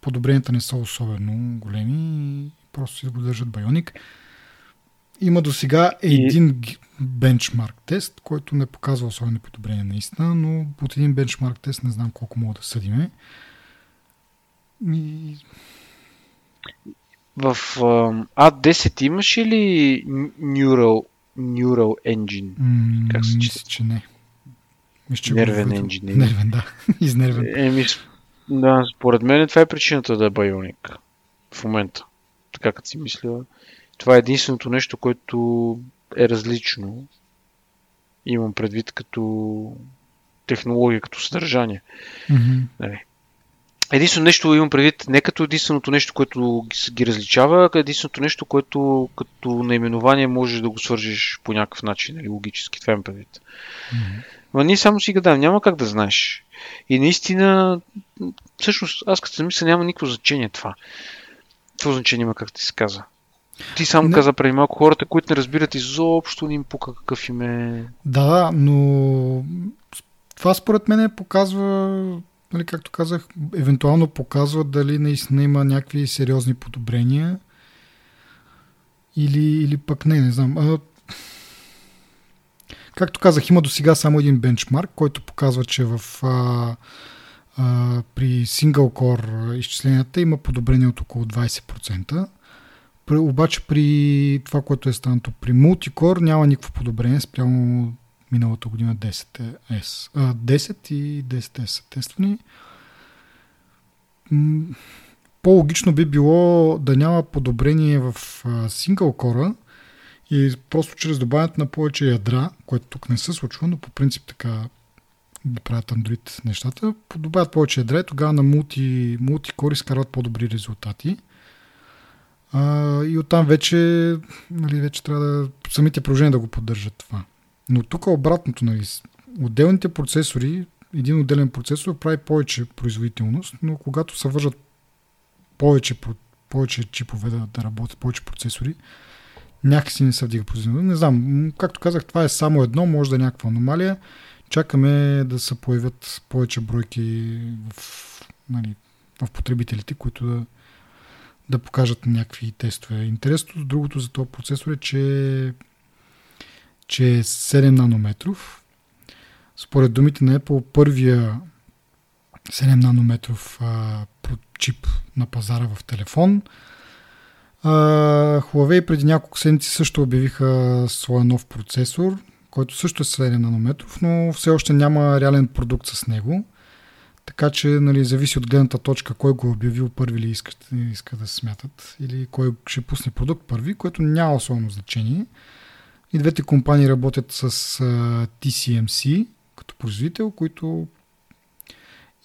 подобренията не са особено големи просто си го държат байоник. Има до сега един и... бенчмарк тест, който не показва особено подобрение наистина, но от един бенчмарк тест не знам колко мога да съдиме. И... В uh, A10 имаш ли Neural Neural Engine. Mm, как се мисля, че не. Мисля, че Нервен го енджин. Нервен, да. Изнервен. Еми, да, според мен това е причината да е Bionic. В момента. Така като си мисля. Това е единственото нещо, което е различно. Имам предвид като технология, като съдържание. Mm-hmm. Нали. Единствено нещо имам предвид, не като единственото нещо, което ги различава, а единственото нещо, което като наименование можеш да го свържиш по някакъв начин, нали, логически. Това имам предвид. Mm-hmm. Ма ние само си гадаем, няма как да знаеш. И наистина, всъщност, аз като се мисля, няма никакво значение това. Какво значение има, как ти се каза? Ти сам не. каза преди малко хората, които не разбират изобщо ни им пука какъв им е. Да, да, но това според мен показва, нали, както казах, евентуално показва дали наистина има някакви сериозни подобрения или, или пък не, не знам. А, както казах, има до сега само един бенчмарк, който показва, че в а, а, при single core изчисленията има подобрение от около 20%. При, обаче при това, което е станато при мултикор, няма никакво подобрение спрямо миналата година 10S. А, 10 и 10S са тествани. По-логично би било да няма подобрение в сингъл кора и просто чрез добавянето на повече ядра, което тук не се случва, но по принцип така да правят Android нещата, добавят повече ядра и тогава на мулти, мултикор изкарват по-добри резултати. А, и оттам вече, нали, вече трябва да самите приложения да го поддържат това. Но тук обратното, нали, отделните процесори, един отделен процесор прави повече производителност, но когато се вържат повече, повече чипове да, да работят, повече процесори, някакси не се вдига производителност. Не знам, както казах, това е само едно, може да е някаква аномалия. Чакаме да се появят повече бройки в, нали, в потребителите, които да, да покажат някакви тестове. Интересното, другото за този процесор е, че, че е 7 нанометров. Според думите на Apple, първия 7 нанометров а, чип на пазара в телефон. А, Huawei преди няколко седмици също обявиха своя нов процесор, който също е 7 нанометров, но все още няма реален продукт с него. Така че нали, зависи от гледната точка кой го е обявил първи или иска, иска да смятат, или кой ще пусне продукт първи, което няма особено значение. И двете компании работят с TCMC като производител, които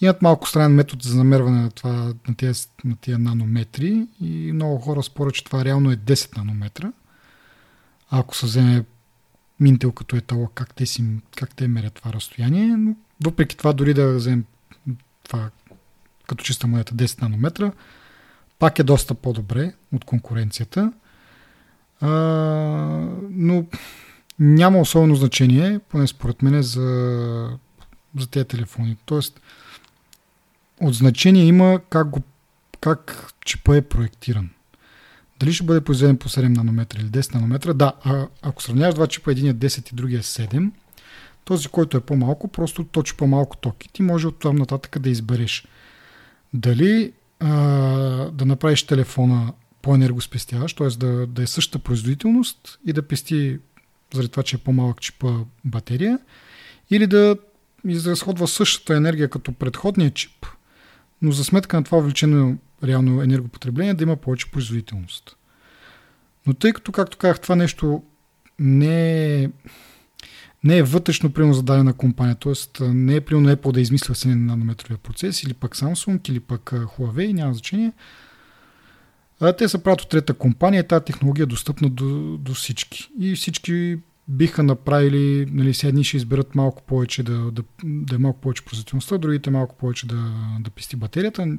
имат малко странен метод за намерване на, това, на, тия, на тия нанометри и много хора спорят, че това реално е 10 нанометра. Ако се вземе Mintel като етало, как те, си, как те мерят това разстояние, но въпреки това дори да вземем това като чиста монета 10 нанометра, пак е доста по-добре от конкуренцията. А, но няма особено значение, поне според мен, за, за тези телефони. Тоест, от значение има как, го, как чипа е проектиран. Дали ще бъде произведен по 7 нанометра или 10 нанометра? Да, а, ако сравняваш два чипа, един е 10 и другия е 7, този, който е по-малко, просто точи по-малко токи. Ти може от там нататък да избереш дали а, да направиш телефона по-енергоспестяващ, т.е. Да, да е същата производителност и да пести заради това, че е по-малък чипа батерия, или да изразходва същата енергия като предходния чип, но за сметка на това увеличено реално енергопотребление да има повече производителност. Но тъй като, както казах, това нещо не е не е вътрешно примерно за дадена компания, т.е. не е примерно Apple да измисля 7 нанометровия процес или пък Samsung или пък Huawei, няма значение. Те са правят от трета компания, тази технология е достъпна до, до всички. И всички биха направили, нали, сега едни ще изберат малко повече да, да, да е малко повече производителността, другите малко повече да, да пести батерията.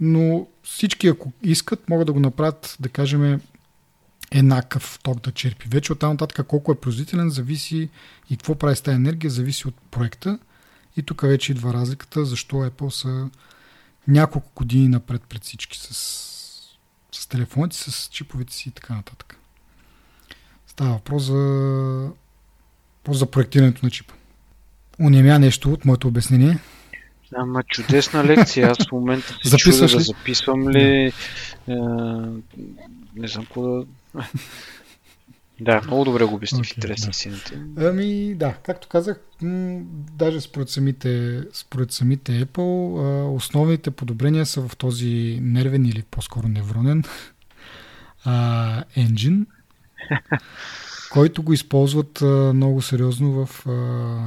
Но всички, ако искат, могат да го направят, да кажем, еднакъв ток да черпи. Вече от там нататък колко е производителен, зависи и какво прави с тази енергия, зависи от проекта. И тук вече идва разликата, защо Apple са няколко години напред пред всички с, с телефоните, с чиповете си и така нататък. Става въпрос за, за проектирането на чипа. Унемя нещо от моето обяснение. Ама чудесна лекция. Аз в момента се чуда да записвам ли. Е, не знам какво да да, много добре го обясни okay, в интерес на да. сините. Ами да, както казах, м- даже според самите, според самите Apple, а, основните подобрения са в този нервен или по-скоро невронен а, engine, който го използват а, много сериозно в а,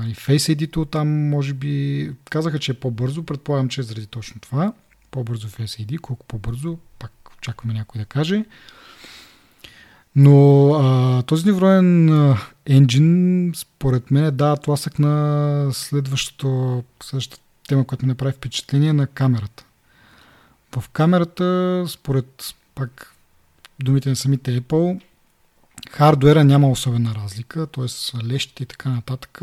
и Face ID-то там може би казаха, че е по-бързо, предполагам, че е заради точно това. По-бързо Face ID, колко по-бързо, пак очакваме някой да каже. Но а, този невроен енджин, според мен, дава тласък на следващото, следващата тема, която ми направи впечатление на камерата. В камерата, според пак думите на самите Apple, хардуера няма особена разлика, т.е. лещите и така нататък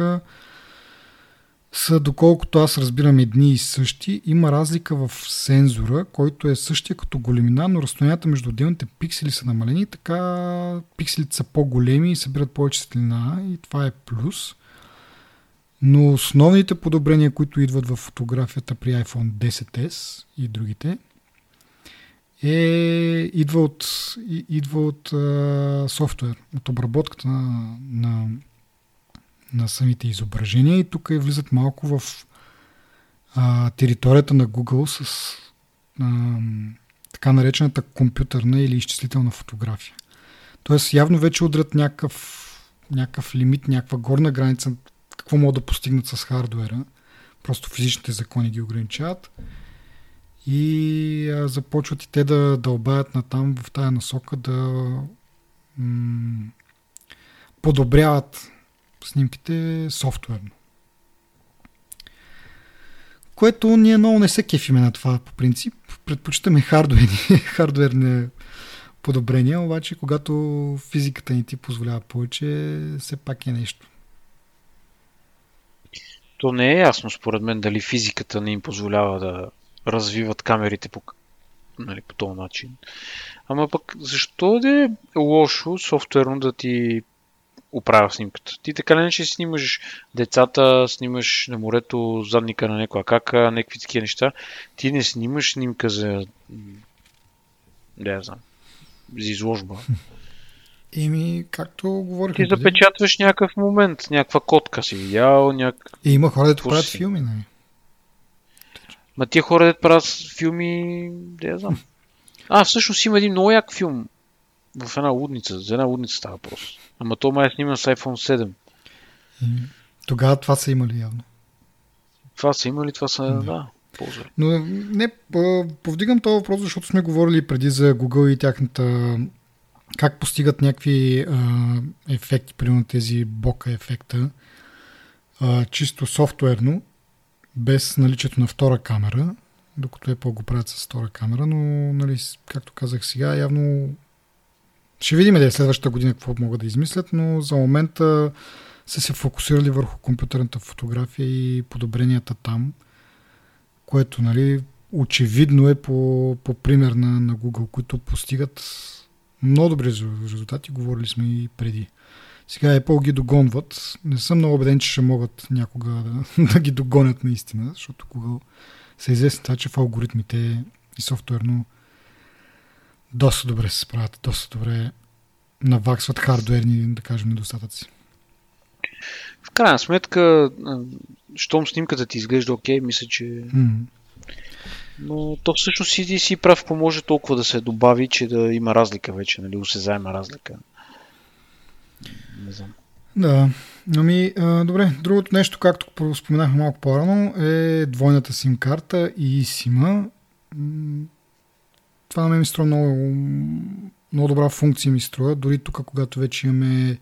са, доколкото аз разбирам едни и същи, има разлика в сензора, който е същия като големина, но разстоянията между отделните пиксели са намалени, така пикселите са по-големи и събират повече светлина и това е плюс. Но основните подобрения, които идват в фотографията при iPhone 10s и другите, е, идва от, идва от а, софтуер, от обработката на, на на самите изображения и тук влизат малко в а, територията на Google с а, така наречената компютърна или изчислителна фотография. Тоест явно вече удрят някакъв, някакъв лимит, някаква горна граница, какво могат да постигнат с хардуера. Просто физичните закони ги ограничават. И а, започват и те да дълбаят на там в тая насока да м- подобряват снимките софтуерно. Което ние много не се кефиме на това по принцип. Предпочитаме хардуерни, хардуерни подобрения, обаче когато физиката ни ти позволява повече, все пак е нещо. То не е ясно според мен дали физиката не им позволява да развиват камерите по, нали, по този начин. Ама пък защо да е лошо софтуерно да ти оправя снимката. Ти така не че снимаш децата, снимаш на морето задника на някоя кака, някакви такива неща. Ти не снимаш снимка за... Не знам. За изложба. Еми, както говорих. Ти запечатваш някакъв момент, някаква котка си видял, някакъв... И има хора, да правят си? филми, нали? Ма тия хора, да правят филми, да знам. А, всъщност има един много як филм в една лудница. За една лудница става въпрос. Ама то май е снима с iPhone 7. Тогава това са имали явно. Това са имали, това са, да, да ползвали. Но не, повдигам този въпрос, защото сме говорили преди за Google и тяхната как постигат някакви а, ефекти, примерно тези бока ефекта, а, чисто софтуерно, без наличието на втора камера, докато е по-го правят с втора камера, но, нали, както казах сега, явно ще видим ли следващата година какво могат да измислят, но за момента са се фокусирали върху компютърната фотография и подобренията там, което нали, очевидно е по, по пример на, на Google, които постигат много добри резултати, говорили сме и преди. Сега Apple ги догонват. Не съм много убеден, че ще могат някога да, да ги догонят наистина, защото Google са известни това, че в алгоритмите и софтуерно доста добре се справят, доста добре наваксват хардуерни, да кажем, недостатъци. В крайна сметка, щом снимката ти изглежда окей, мисля, че... Mm. Но то всъщност си прав, поможе толкова да се добави, че да има разлика вече, нали, усезаема разлика. Не знам. Да, ами, а, добре, другото нещо, както споменахме малко по-рано, е двойната сим карта и сима това мен ми струва много, много добра функция ми струва. Дори тук, когато вече имаме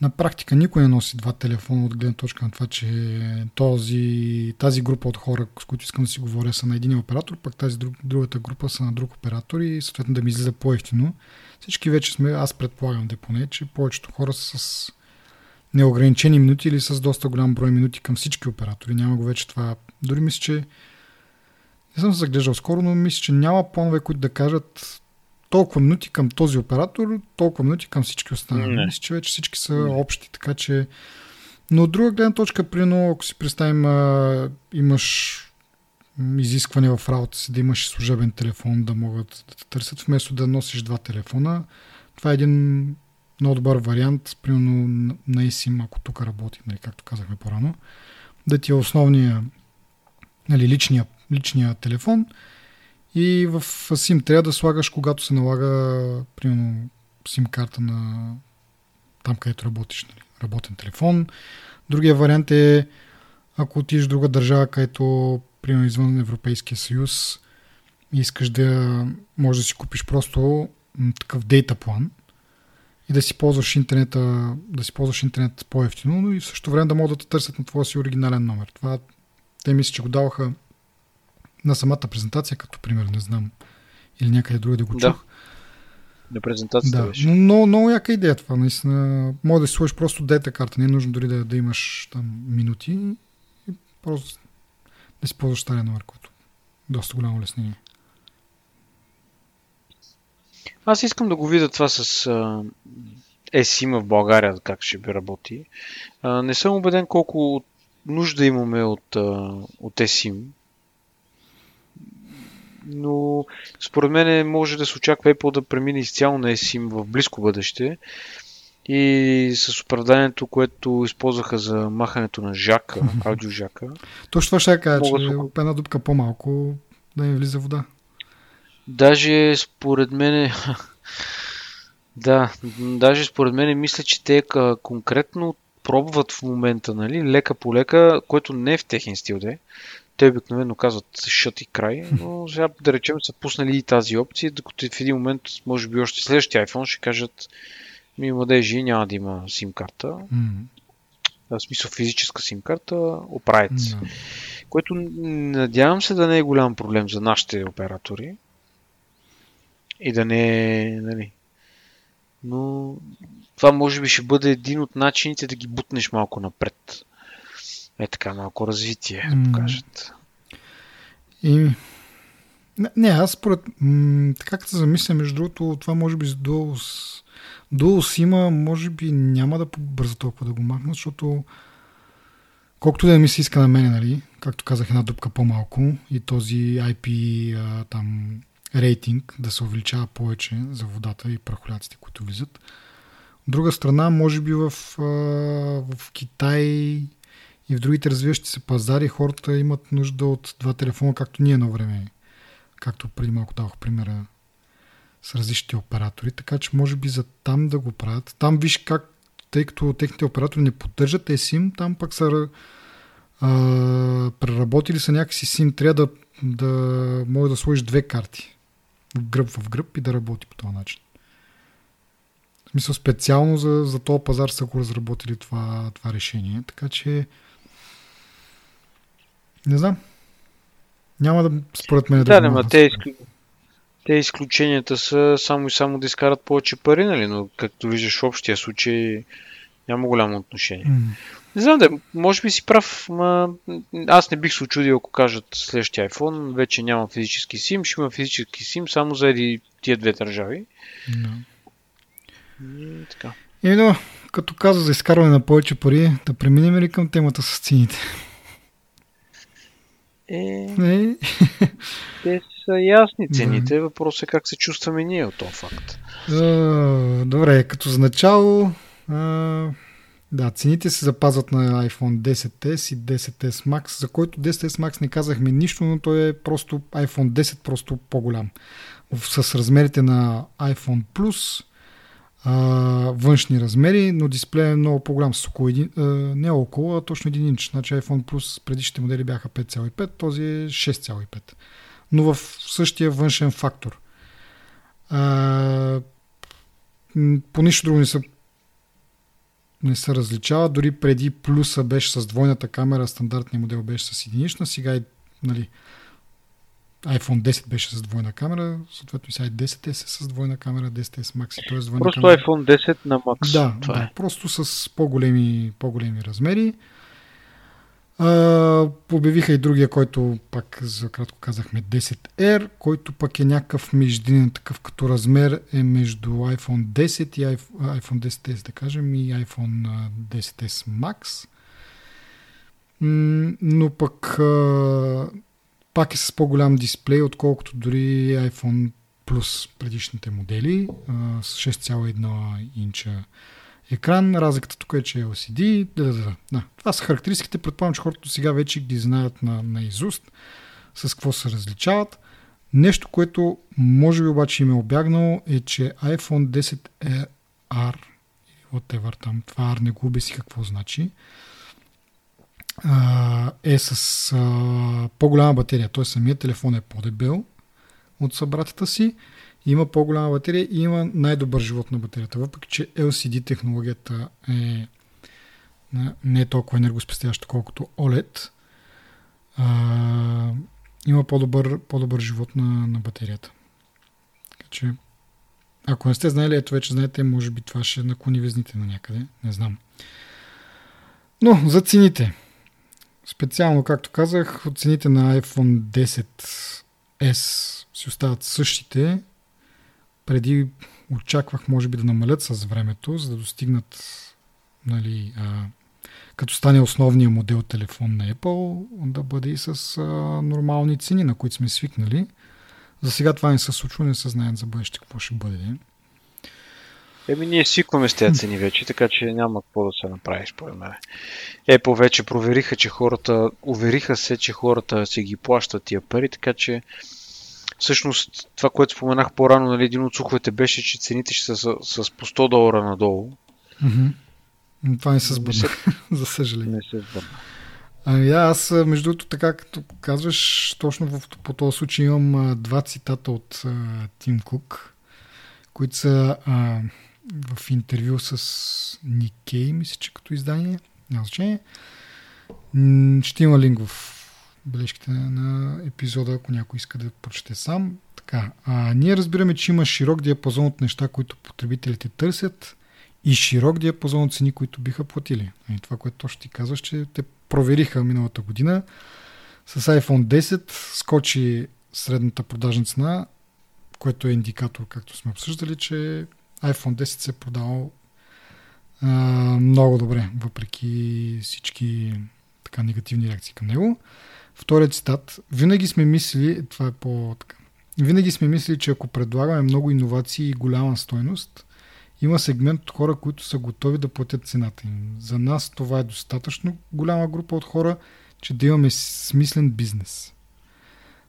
на практика никой не носи два телефона от гледна точка на това, че този, тази група от хора, с които искам да си говоря, са на един оператор, пък тази друг, другата група са на друг оператор и съответно да ми излиза по-ефтино. Всички вече сме, аз предполагам да поне, че повечето хора са с неограничени минути или с доста голям брой минути към всички оператори. Няма го вече това. Дори мисля, че не съм се заглеждал скоро, но мисля, че няма планове, които да кажат толкова минути към този оператор, толкова минути към всички останали. Мисля, че вече всички са не. общи, така че... Но от друга гледна точка, примерно, ако си представим, а, имаш изискване в работа си да имаш служебен телефон, да могат да те търсят, вместо да носиш два телефона. Това е един много добър вариант, примерно на eSIM, ако тук работи, нали, както казахме по-рано, да ти е основния нали, личния личния телефон и в SIM трябва да слагаш, когато се налага, примерно, SIM карта на там, където работиш, нали, работен телефон. Другия вариант е, ако отидеш в друга държава, където, примерно, извън Европейския съюз, искаш да можеш да си купиш просто такъв дейта план, и да си ползваш интернета, да си ползваш интернет по-ефтино, но и в същото време да могат да те търсят на твоя си оригинален номер. Това те мисля, че го даваха на самата презентация, като пример, не знам. Или някъде друга да го чух. Да. На презентацията да. беше. Но много, много яка идея това, наистина. Може да си сложиш просто дета карта, не е нужно дори да, да имаш там минути. И просто да си ползваш стария номер, който е доста голямо леснение. Аз искам да го видя това с eSIM в България, как ще би работи. А, не съм убеден колко нужда имаме от, от eSIM. Но според мен може да се очаква Apple да премине изцяло на eSIM в близко бъдеще. И с оправданието, което използваха за махането на жака, аудиожака. Точно това ще кажа, че да... една дупка по-малко да им влиза вода. Даже според мен да, даже според мен мисля, че те конкретно пробват в момента, нали, лека по лека, което не е в техен стил, де. Те обикновено казват шът и край, но сега да речем са пуснали и тази опция, докато в един момент, може би още следващия iPhone ще кажат ми младежи няма да има сим карта. Mm-hmm. В смисъл физическа сим карта, се. Mm-hmm. Което надявам се да не е голям проблем за нашите оператори. И да не е, нали, но това може би ще бъде един от начините да ги бутнеш малко напред. Е така, малко развитие да покажат. И... Не, аз според... М- така като се замисля, между другото, това може би с Duals... Duals има, може би няма да побърза толкова да го махнат, защото колкото да ми се иска на мене, нали, както казах, една дупка по-малко и този IP а, там рейтинг да се увеличава повече за водата и прахоляците, които влизат. От друга страна, може би в, в Китай и в другите развиващи се пазари хората имат нужда от два телефона, както ние на време, както преди малко давах примера с различните оператори, така че може би за там да го правят. Там виж как, тъй като техните оператори не поддържат eSIM, там пък са а, преработили са някакси SIM, трябва да, да може да сложиш две карти гръб в гръб и да работи по този начин. В смисъл специално за, за този пазар са го разработили това, това решение. Така че не знам. Няма да, според мен, да. Да, но те, изклю... те изключенията са само и само да изкарат повече пари, нали? Но както виждаш в общия случай няма голямо отношение. Mm. Не знам да, може би си прав, ма аз не бих се очудил, ако кажат следващия iPhone, вече няма физически SIM, ще има физически SIM само заради тия две държави. No. И, така. И, но, като каза за изкарване на повече пари, да преминем ли към темата с цените? Е, е. те са ясни цените. Да. Въпросът е как се чувстваме ние от този факт. добре, като за начало да, цените се запазват на iPhone 10s и 10s Max, за който 10s Max не казахме нищо, но той е просто iPhone 10 просто по-голям. С размерите на iPhone Plus, а, външни размери, но дисплея е много по-голям, с около един, а, не около, а точно 1 инч. Значи iPhone Plus предишните модели бяха 5,5, този е 6,5. Но в същия външен фактор. А, по нищо друго не са не се различава. Дори преди плюса беше с двойната камера, стандартният модел беше с единична, сега и нали, iPhone 10 беше с двойна камера, съответно и сега и 10 е с двойна камера, 10 с Max, т.е. двойна Просто камера. iPhone 10 на Max. Да, Това да е. просто с по-големи, по-големи размери. Uh, обявиха и другия, който пак за кратко казахме 10R, който пък е някакъв междинен такъв като размер е между iPhone 10 и iPhone 10s, да кажем, и iPhone 10s Max. но пък uh, пак е с по-голям дисплей, отколкото дори iPhone Plus предишните модели, uh, с 6,1 инча екран. Разликата тук е, че е LCD. Да, да, да. да. Това са характеристиките. Предполагам, че хората сега вече ги знаят на, на изуст с какво се различават. Нещо, което може би обаче им е обягнало е, че iPhone 10 е R whatever там, това R не го обяси какво значи, е с а, по-голяма батерия. Той самият телефон е по-дебел от събратата си има по-голяма батерия и има най-добър живот на батерията. Въпреки, че LCD технологията е не е толкова енергоспестяща, колкото OLED, а, има по-добър, по-добър живот на, на батерията. Така че, ако не сте знаели, ето вече знаете, може би това ще наклони везните на някъде. Не знам. Но за цените. Специално, както казах, цените на iPhone 10s си остават същите. Преди очаквах, може би, да намалят с времето, за да достигнат нали, а, като стане основния модел телефон на Apple, да бъде и с а, нормални цени, на които сме свикнали. За сега това не се случва, не се знаят за бъдеще какво ще бъде. Еми, ние свикваме с тези цени вече, така че няма какво да се направи, според мен. Apple вече провериха, че хората, увериха се, че хората си ги плащат тия пари, така че всъщност това, което споменах по-рано, нали, един от суховете беше, че цените ще са с, с по 100 долара надолу. Mm-hmm. Това не се сбъдна, за съжаление. Не се сбъдна. Ами аз, между другото, така като казваш, точно в, по този случай имам а, два цитата от а, Тим Кук, които са а, в интервю с Никей, мисля, че като издание. Няма значение. Ще има линк в бележките на, епизода, ако някой иска да прочете сам. Така, а, ние разбираме, че има широк диапазон от неща, които потребителите търсят и широк диапазон от цени, които биха платили. И това, което точно ти казваш, че те провериха миналата година. С iPhone 10 скочи средната продажна цена, което е индикатор, както сме обсъждали, че iPhone 10 се е продавал а, много добре, въпреки всички така негативни реакции към него. Вторият цитат. Винаги сме мислили, това е по така, винаги сме мислили, че ако предлагаме много иновации и голяма стойност, има сегмент от хора, които са готови да платят цената им. За нас това е достатъчно голяма група от хора, че да имаме смислен бизнес.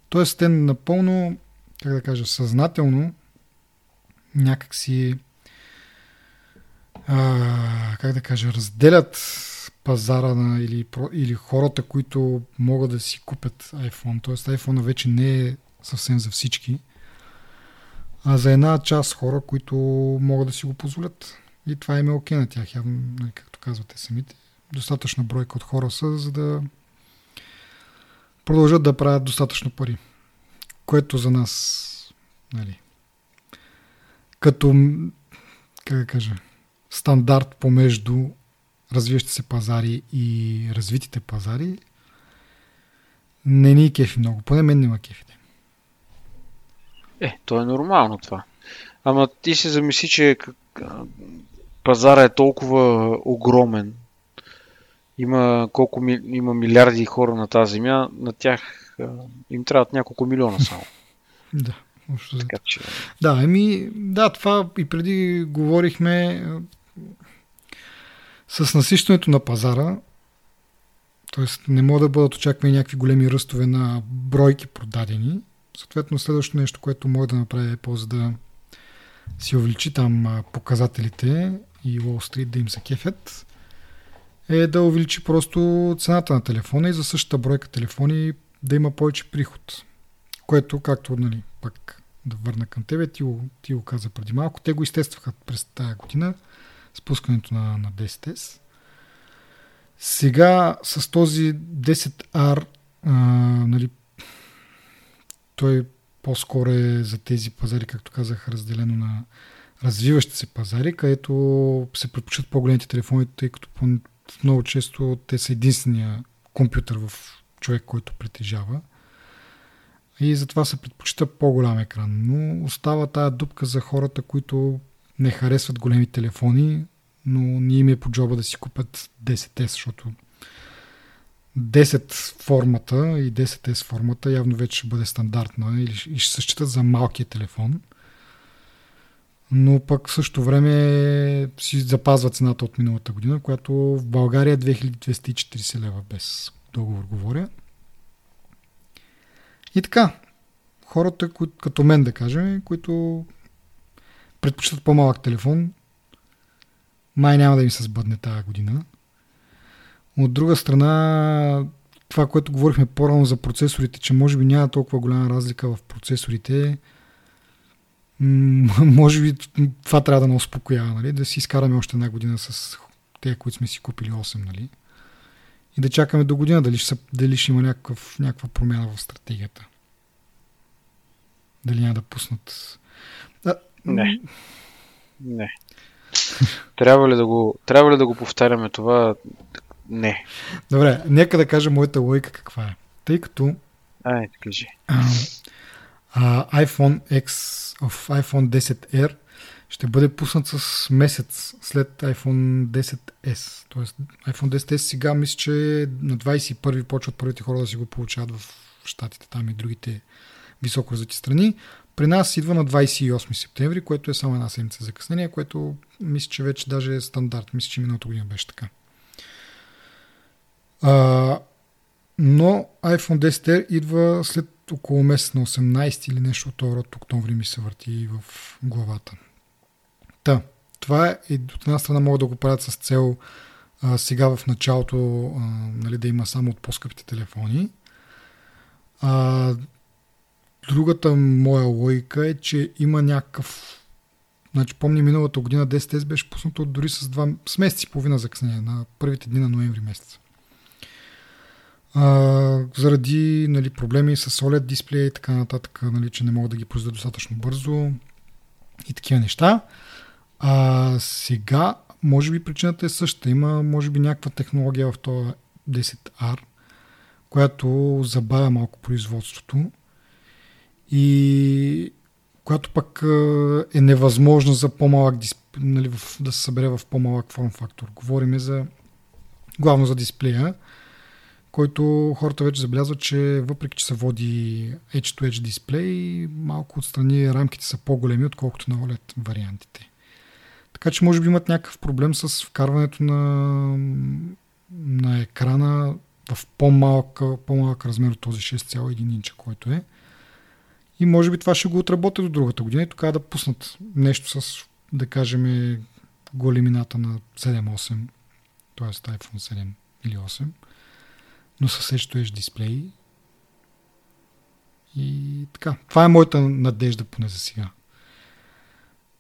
Тоест, те напълно, как да кажа, съзнателно някакси а, как да кажа, разделят пазара на, или, или хората, които могат да си купят iPhone. Тоест iPhone вече не е съвсем за всички а за една част хора, които могат да си го позволят. И това им е окей на тях, явно, нали, както казвате самите. Достатъчна бройка от хора са, за да продължат да правят достатъчно пари. Което за нас, нали, като, как да кажа, стандарт помежду развиващи се пазари и развитите пазари, не ни кефи много. Поне мен няма кефи. Е, то е нормално това. Ама ти се замисли, че пазара е толкова огромен. Има колко ми, има милиарди хора на тази земя, на тях им трябват няколко милиона само. да. Така, че... Да, еми, да, това и преди говорихме с насищането на пазара, т.е. не могат да бъдат очаквани някакви големи ръстове на бройки продадени, Съответно, следващото нещо, което може да направи Apple, за да си увеличи там показателите и Wall Street да им се кефят, е да увеличи просто цената на телефона и за същата бройка телефони да има повече приход. Което, както нали, пак да върна към тебе, ти, ти го каза преди малко, те го изтестваха през тази година, спускането на, на 10S. Сега с този 10R а, нали, той по-скоро е за тези пазари, както казах, разделено на развиващи се пазари, където се предпочитат по-големите телефони, тъй като много често те са единствения компютър в човек, който притежава. И затова се предпочита по-голям екран. Но остава тая дупка за хората, които не харесват големи телефони, но не им е по джоба да си купят 10S, защото 10 формата и 10S формата явно вече ще бъде стандартна и ще се считат за малкия телефон. Но пък в същото време си запазва цената от миналата година, която в България е 2240 лева без договор говоря. И така, хората, като мен да кажем, които предпочитат по-малък телефон, май няма да им се сбъдне тази година. От друга страна, това, което говорихме по-рано за процесорите, че може би няма толкова голяма разлика в процесорите, може би това трябва да не успокоява, нали? да си изкараме още една година с тези, които сме си купили 8, нали? И да чакаме до година дали ще, дали ще има някакъв, някаква промяна в стратегията. Дали няма да пуснат. Да. Не. Не. трябва, ли да го, трябва ли да го повтаряме това? Не. Добре, нека да кажа моята логика каква е. Тъй като Ай, кажи. А, а, iPhone X в iPhone 10R ще бъде пуснат с месец след iPhone 10S. Тоест iPhone 10S сега мисля, че на 21 почват първите хора да си го получават в Штатите, там и другите високо развити страни. При нас идва на 28 септември, което е само една седмица закъснение, което мисля, че вече даже е стандарт. Мисля, че миналата година беше така. А, но iPhone 10R идва след около месец на 18 или нещо от род октомври ми се върти в главата. Та, това е, от една страна могат да го правят с цел а, сега в началото а, нали, да има само от по-скъпите телефони. А, другата моя логика е, че има някакъв Значи, помня миналата година 10S беше пуснато дори с, два, с месец и половина закъснение на първите дни на ноември месец а, заради нали, проблеми с OLED дисплея и така нататък, нали, че не могат да ги произведат достатъчно бързо и такива неща. А сега, може би причината е същата. Има, може би, някаква технология в този 10R, която забавя малко производството и която пък е невъзможна за по-малък нали, да се събере в по-малък форм фактор. Говориме за главно за дисплея, който хората вече забелязват, че въпреки, че се води Edge-to-Edge дисплей, малко отстрани рамките са по-големи, отколкото на OLED вариантите. Така че може би имат някакъв проблем с вкарването на, на екрана в по-малък, по-малък размер от този 6,1 инча, който е. И може би това ще го отработят до другата година и тогава да пуснат нещо с, да кажем, големината на 7-8, т.е. iPhone 7 или 8 но със Edge дисплей. И така. Това е моята надежда поне за сега.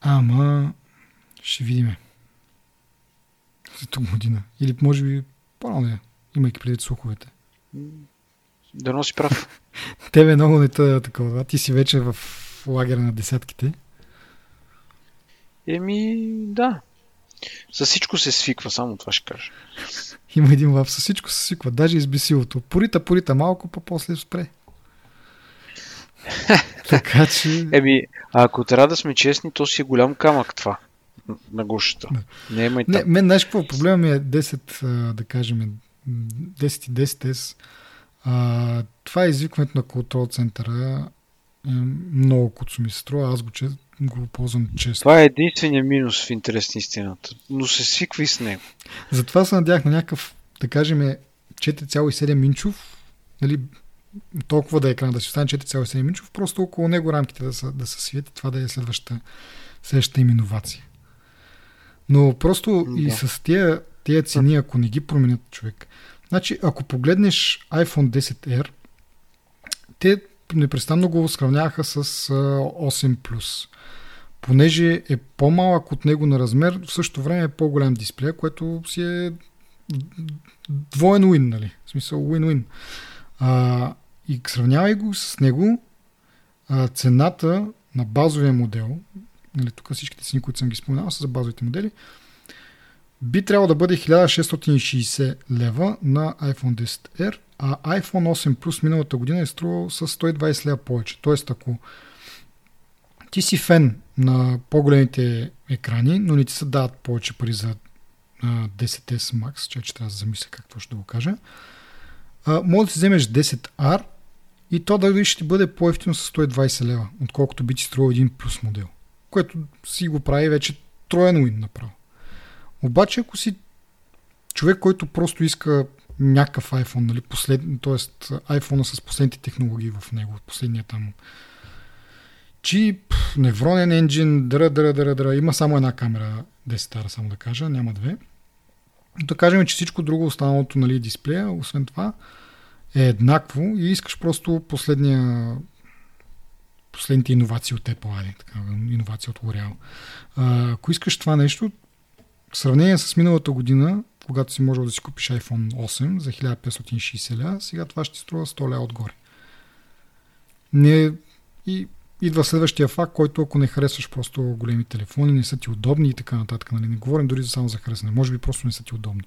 Ама ще видиме. За година. Или може би по-рано имайки преди слуховете. Да носи прав. Тебе много не тъда такова. Ти си вече в лагера на десятките. Еми, да. За всичко се свиква, само това ще кажа. Има един лав, с всичко се свиква, даже избесилото. Порита, порита малко, па после спре. така че... Еми, ако трябва да сме честни, то си е голям камък това на гушата. Не, не, не мен, знаеш какво? Проблема ми е 10, да кажем, 10 и 10S. А, това е извикването на контрол центъра. Е много куцо ми се струва. Аз го, че, го ползвам често. Това е единствения минус в интерес на истината. Но се свиква и с него. Затова се надях на някакъв, да кажем, 4,7 инчов, нали, толкова да е екран да си остане 4,7 инчов, просто около него рамките да са, да са свети, това да е следващата, следващата им иновация. Но просто да. и с тия, тия цени, ако не ги променят човек. Значи, ако погледнеш iPhone 10R, те непрестанно го сравняваха с 8+. Понеже е по-малък от него на размер, в същото време е по-голям дисплей, което си е двоен уин, нали? В смисъл win-win. А, и сравнявай го с него, а, цената на базовия модел, нали, тук всичките цени, които съм ги споменал, са за базовите модели, би трябвало да бъде 1660 лева на iPhone 10R, а iPhone 8 Plus миналата година е струвал с 120 лева повече. Тоест, ако ти си фен на по-големите екрани, но не ти се дават повече пари за 10S Max, че, че трябва да замисля какво ще да го кажа, може да си вземеш 10R и то да ще ти бъде по-ефтино с 120 лева, отколкото би ти струвал един плюс модел, което си го прави вече троен уин направо. Обаче, ако си човек, който просто иска някакъв iPhone, нали, послед... т.е. iPhone с последните технологии в него, последния там чип, невронен енджин, дра, дра, дра, дра. Има само една камера, 10 стара, само да кажа, няма две. Да кажем, че всичко друго останалото, нали, дисплея, освен това, е еднакво и искаш просто последния последните иновации от Apple, айде, така, иновации от L'Oreal. Ако искаш това нещо, в сравнение с миналата година, когато си можел да си купиш iPhone 8 за 1560 ля, сега това ще струва 100 ля отгоре. Не, и идва следващия факт, който ако не харесваш просто големи телефони, не са ти удобни и така нататък. Нали? Не говорим дори само за харесване. Може би просто не са ти удобни.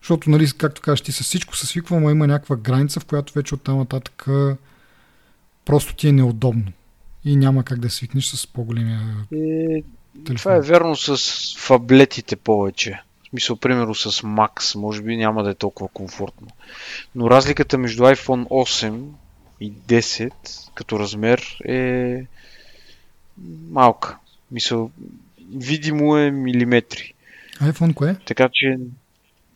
Защото, нали, както кажеш, ти с всичко се свиква, но има някаква граница, в която вече оттам нататък просто ти е неудобно. И няма как да свикнеш с по-големия е, телефон. Това е верно с фаблетите повече. В смисъл, примерно с Max, може би няма да е толкова комфортно. Но разликата между iPhone 8 и 10 като размер е малка. Мисъл, видимо е милиметри. iPhone кое? Така че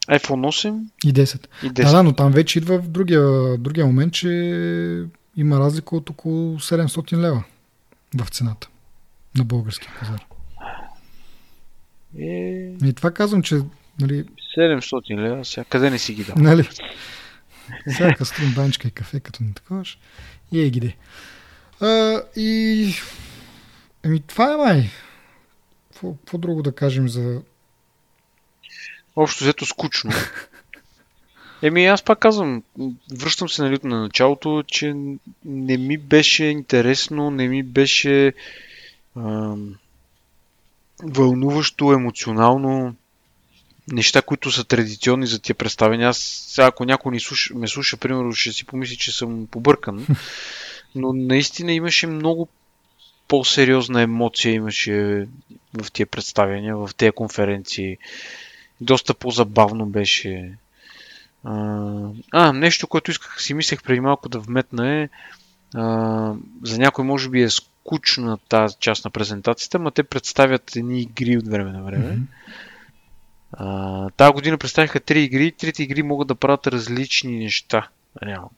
iPhone 8 и 10. И 10. Да, да, но там вече идва в другия, другия момент, че има разлика от около 700 лева в цената на българския пазар. Е... И това казвам, че нали, 700 лева, сега къде не си ги дал? нали, всяка стрим банчка и кафе, като не таковаш, и е гиде. А, и ами това е май. Какво друго да кажем за... Общо взето скучно. Еми, аз пак казвам, връщам се нали, на началото, че не ми беше интересно, не ми беше ам, вълнуващо, емоционално неща, които са традиционни за тия представения. Аз сега, ако някой ни слуша, ме слуша, примерно, ще си помисли, че съм побъркан. Но наистина имаше много по-сериозна емоция имаше в тия представяния, в тези конференции. Доста по-забавно беше. А, нещо, което исках, си мислех преди малко да вметна е а, за някой може би е скучна тази част на презентацията, но те представят едни игри от време на време. Mm-hmm. тази година представиха три игри. Трите игри могат да правят различни неща. Реално.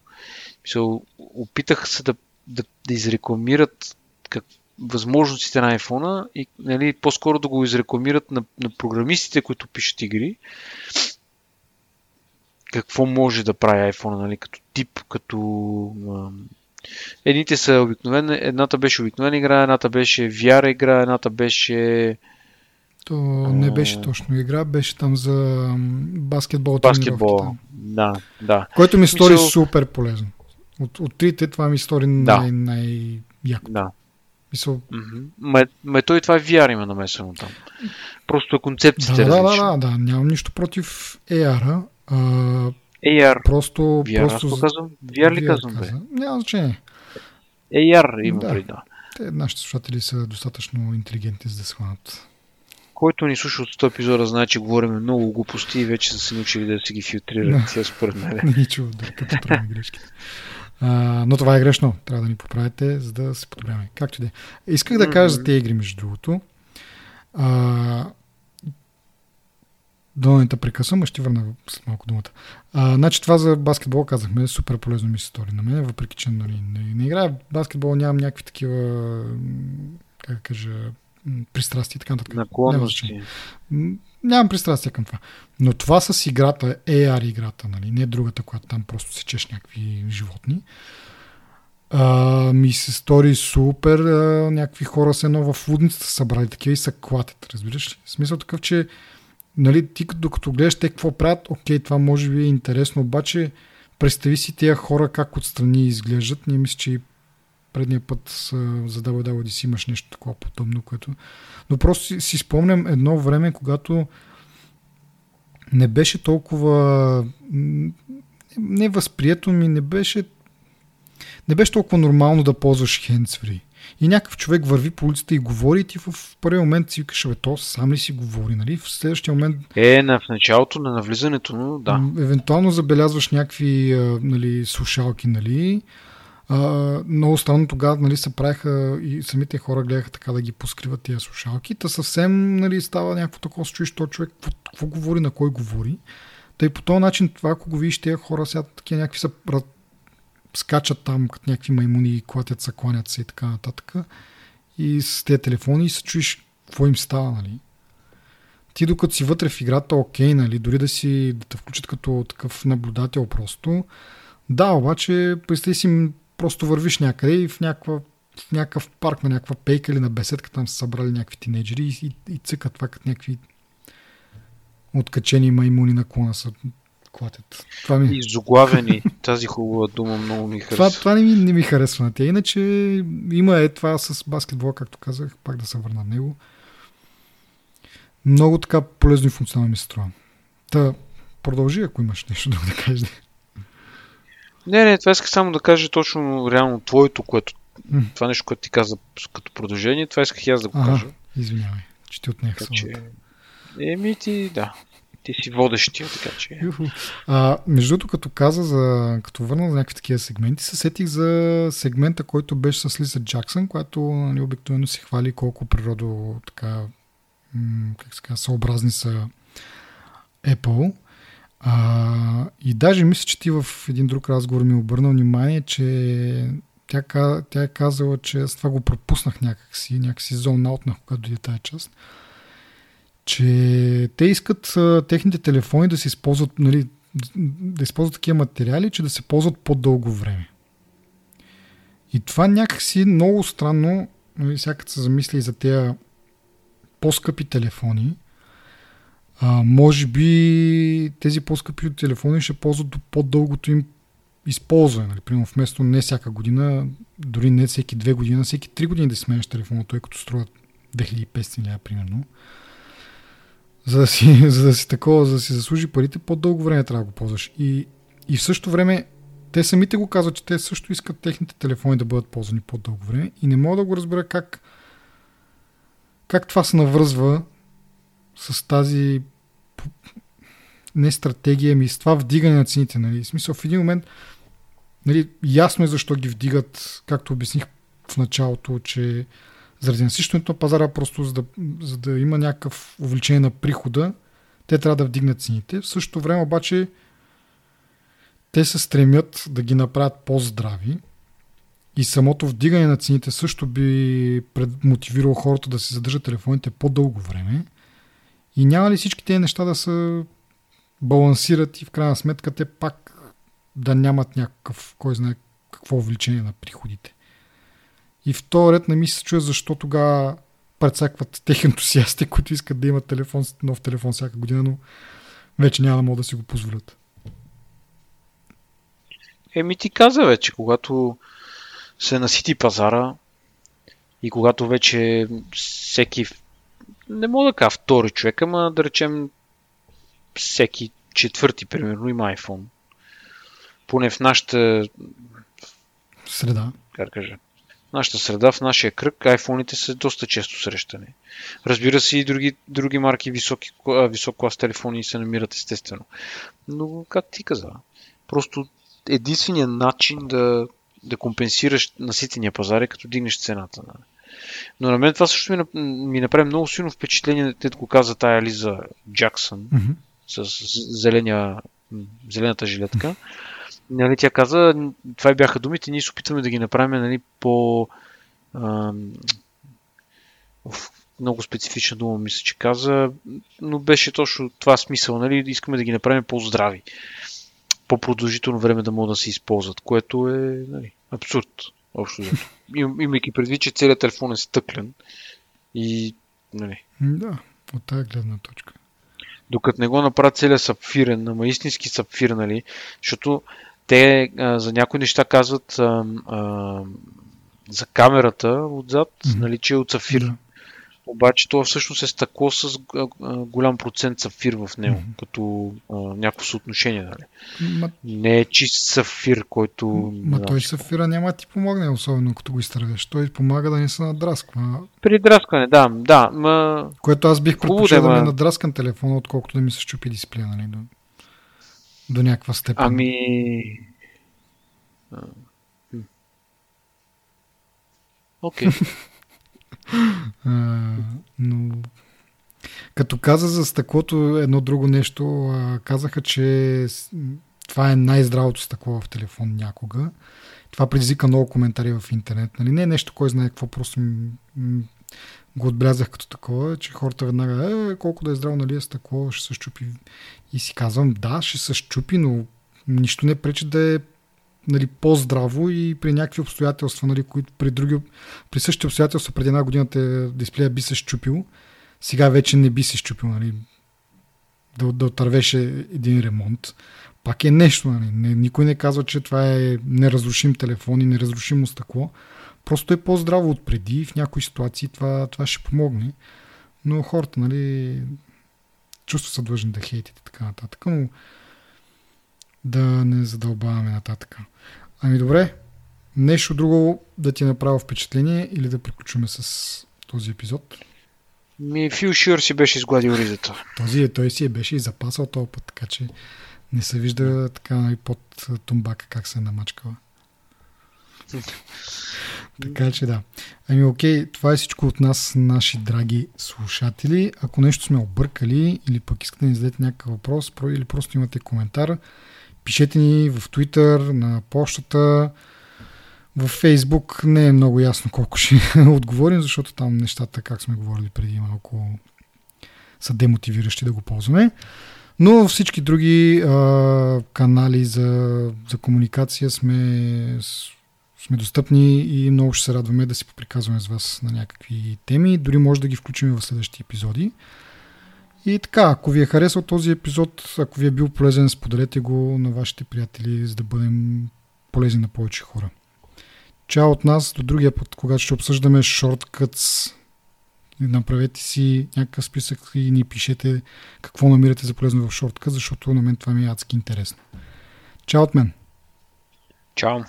Мисъл, опитаха се да, да, да изрекламират как, възможностите на iPhone и нали, по-скоро да го изрекламират на, на програмистите, които пишат игри какво може да прави iPhone, нали, като тип, като... Едните са обикновена, едната беше обикновена игра, едната беше VR игра, едната беше... То не беше точно игра, беше там за баскетбол. Баскетбол, да, да. Което ми стори Мисъл... супер полезно. От, от трите това ми стори да. най- най-яко. Да. Мисъл... Mm-hmm. Ме, ме той това е VR има намесено там. Просто концепцията да, е да, да, да, да, нямам нищо против AR-а, а, AR. Просто, VR, просто... Аз казвам? VR ли VR казвам, бе? Няма значение. AR има да. преди, да. Те, нашите слушатели са достатъчно интелигентни, за да схванат. Който ни слуша от 100 епизода, знае, че говорим много глупости и вече са се научили да си ги филтрират. Тя според мен. Не ги чува, да, като правим грешки. А, но това е грешно. Трябва да ни поправите, за да се подобряме. Както и да е. Исках да кажа за тези игри, между другото. А, Донента прекъсвам, ще върна след малко думата. А, значи това за баскетбол казахме, супер полезно ми се стори на мен, въпреки че нали, не, не играя баскетбол, нямам някакви такива, как да кажа, пристрастия и така нататък. Наклонности. Нямам, нямам пристрастия към това. Но това с играта, AR играта, нали, не другата, която там просто сечеш някакви животни, а, ми се стори супер. А, някакви хора се едно в лудницата събрали такива и са клатят, разбираш ли? Смисъл такъв, че нали, ти докато гледаш те какво правят, окей, това може би е интересно, обаче представи си тези хора как отстрани изглеждат. Не мисля, че и предния път за WWDC имаш нещо такова подобно, което... Но просто си, си спомням едно време, когато не беше толкова... Не възприето ми, не беше не беше толкова нормално да ползваш hands и някакъв човек върви по улицата и говори и ти в първи момент си викаш, бе, то сам ли си говори, нали? В следващия момент... Е, на, в началото на навлизането, но да. Евентуално забелязваш някакви нали, слушалки, нали? А, много странно тогава нали, се правиха и самите хора гледаха така да ги поскриват тия слушалки. Та съвсем нали, става някакво такова, чуеш то човек, какво, какво говори, на кой говори. Тъй по този начин това, ако го видиш, тези хора сега такива някакви са скачат там като някакви маймуни, клатят се, кланят се и така нататък. И с тези телефони се чуеш какво им става, нали? Ти докато си вътре в играта, окей, нали, дори да си да те включат като такъв наблюдател просто. Да, обаче, представи си, просто вървиш някъде и в някаква в някакъв парк на някаква пейка или на беседка, там са събрали някакви тинейджери и, и, и цъкат това като някакви откачени маймуни на клона са клатят. Това ми... Изоглавени. Тази хубава дума много ми харесва. Това, това не, ми, не ми харесва на тя. Иначе има е това с баскетбола, както казах, пак да се върна на него. Много така полезно и функционално ми се струва. Та, продължи, ако имаш нещо друго да кажеш. Не, не, това иска само да кажа точно реално твоето, което mm. това нещо, което ти каза като продължение, това исках и аз да го ага, кажа. Извинявай, че ти отнех така, че... Еми ти, да. Ти си водещия, така че. А, между другото, като каза за. като върна за някакви такива сегменти, се сетих за сегмента, който беше с Лиса Джаксън, която нали, обикновено се хвали колко природо така как се казва, съобразни са Apple. А, и даже мисля, че ти в един друг разговор ми обърна внимание, че тя, тя е казала, че аз това го пропуснах някакси, някакси зонаутнах, когато дойде тази част, че те искат техните телефони да се използват, нали, да използват такива материали, че да се ползват по-дълго време. И това някакси много странно, нали, всякът се замисли за тези по-скъпи телефони, а, може би тези по-скъпи телефони ще ползват до по-дългото им използване. Нали? Примерно вместо не всяка година, дори не всеки две години, всеки три години да сменяш телефона, той като струва 2500 лева, примерно. За да, си, за да си такова, за да си заслужи парите, по-дълго време трябва да го ползваш. И, и в същото време те самите го казват, че те също искат техните телефони да бъдат ползвани по-дълго време и не мога да го разбера как как това се навръзва с тази не стратегия, ми с това вдигане на цените. Нали? В смисъл, в един момент нали, ясно е защо ги вдигат, както обясних в началото, че заради насищането на пазара, просто за да, за да има някакъв увеличение на прихода, те трябва да вдигнат цените. В същото време обаче те се стремят да ги направят по-здрави, и самото вдигане на цените също би мотивирало хората да се задържат телефоните по-дълго време. И няма ли всички тези неща да се балансират и в крайна сметка те пак да нямат някакъв, кой знае какво увеличение на приходите. И в ред не ми се чуя защо тогава прецакват тех ентусиасти, които искат да имат телефон, нов телефон всяка година, но вече няма да могат да си го позволят. Еми ти каза вече, когато се насити пазара и когато вече всеки, не мога да кажа втори човек, ама да речем всеки четвърти, примерно, има iPhone. Поне в нашата среда. Как кажа? В нашата среда, в нашия кръг, iPhone-ите са доста често срещани. Разбира се, и други, други марки високи, висок клас телефони се намират естествено. Но, как ти каза, просто единственият начин да да компенсираш наситения пазар е като дигнеш цената. Нали? Но на мен това също ми, ми направи много силно впечатление, те го каза тая Лиза Джаксън mm-hmm. с зеления, зелената жилетка. Нали, тя каза, това бяха думите, ние се опитваме да ги направим нали, по... А, много специфична дума, мисля, че каза, но беше точно това смисъл, нали, искаме да ги направим по-здрави по-продължително време да могат да се използват, което е нали, абсурд. Общо Им, имайки предвид, че целият телефон е стъклен и нали. Да, от тази гледна точка. Докато не го направят целият сапфирен, ама истински сапфир, нали, защото те а, за някои неща казват а, а, за камерата отзад, mm-hmm. нали, че е от сапфир. Да. Обаче това всъщност е стъкло с голям процент сафир в него, mm-hmm. като а, някакво съотношение. Нали? Ма... Не е чист сафир, който... Ма да, той сафира няма да ти помогне, особено като го изтървеш. Той помага да не се надрасква. При драскане, да. да ма... Което аз бих предпочел да, да ми е надраскан телефона, отколкото да ми се щупи дисплея, нали? До, някаква степен. Ами... Окей. Okay. но като каза за стъклото едно друго нещо, а, казаха, че това е най-здравото стъкло в телефон някога. Това предизвика много коментари в интернет. Нали? Не е нещо, кой знае какво, просто го отбелязах като такова, че хората веднага, е, колко да е здраво, нали е стъкло, ще се щупи. И си казвам, да, ще се щупи, но нищо не пречи да е нали, по-здраво и при някакви обстоятелства, нали, които при, други, при същите обстоятелства преди една година те дисплея би се щупил, сега вече не би се щупил, нали, да, да отървеше един ремонт. Пак е нещо, нали. Не, никой не казва, че това е неразрушим телефон и неразрушимо стъкло. Просто е по-здраво от преди. В някои ситуации това, това ще помогне. Но хората, нали, чувства са длъжни да хейтите и така нататък. Но да не задълбаваме нататък. Ами добре, нещо друго да ти е направи впечатление или да приключваме с този епизод? Ми Фил Шюр си беше изгладил ризата. Този, той си е беше и запасал този път, така че не се вижда така и нали, под тумбака как се е намачкала. Така че да. Ами окей, това е всичко от нас, наши драги слушатели. Ако нещо сме объркали или пък искате да ни зададете някакъв въпрос или просто имате коментар, Пишете ни в Twitter, на почтата, в Facebook не е много ясно колко ще отговорим, защото там нещата, как сме говорили преди малко, са демотивиращи да го ползваме. Но всички други а, канали за, за комуникация сме, сме достъпни и много ще се радваме да си поприказваме с вас на някакви теми. Дори може да ги включим в следващите епизоди. И така, ако ви е харесал този епизод, ако ви е бил полезен, споделете го на вашите приятели, за да бъдем полезни на повече хора. Чао от нас до другия път, когато ще обсъждаме Shortcuts. Направете си някакъв списък и ни пишете какво намирате за полезно в Shortcuts, защото на мен това ми е адски интересно. Чао от мен! Чао!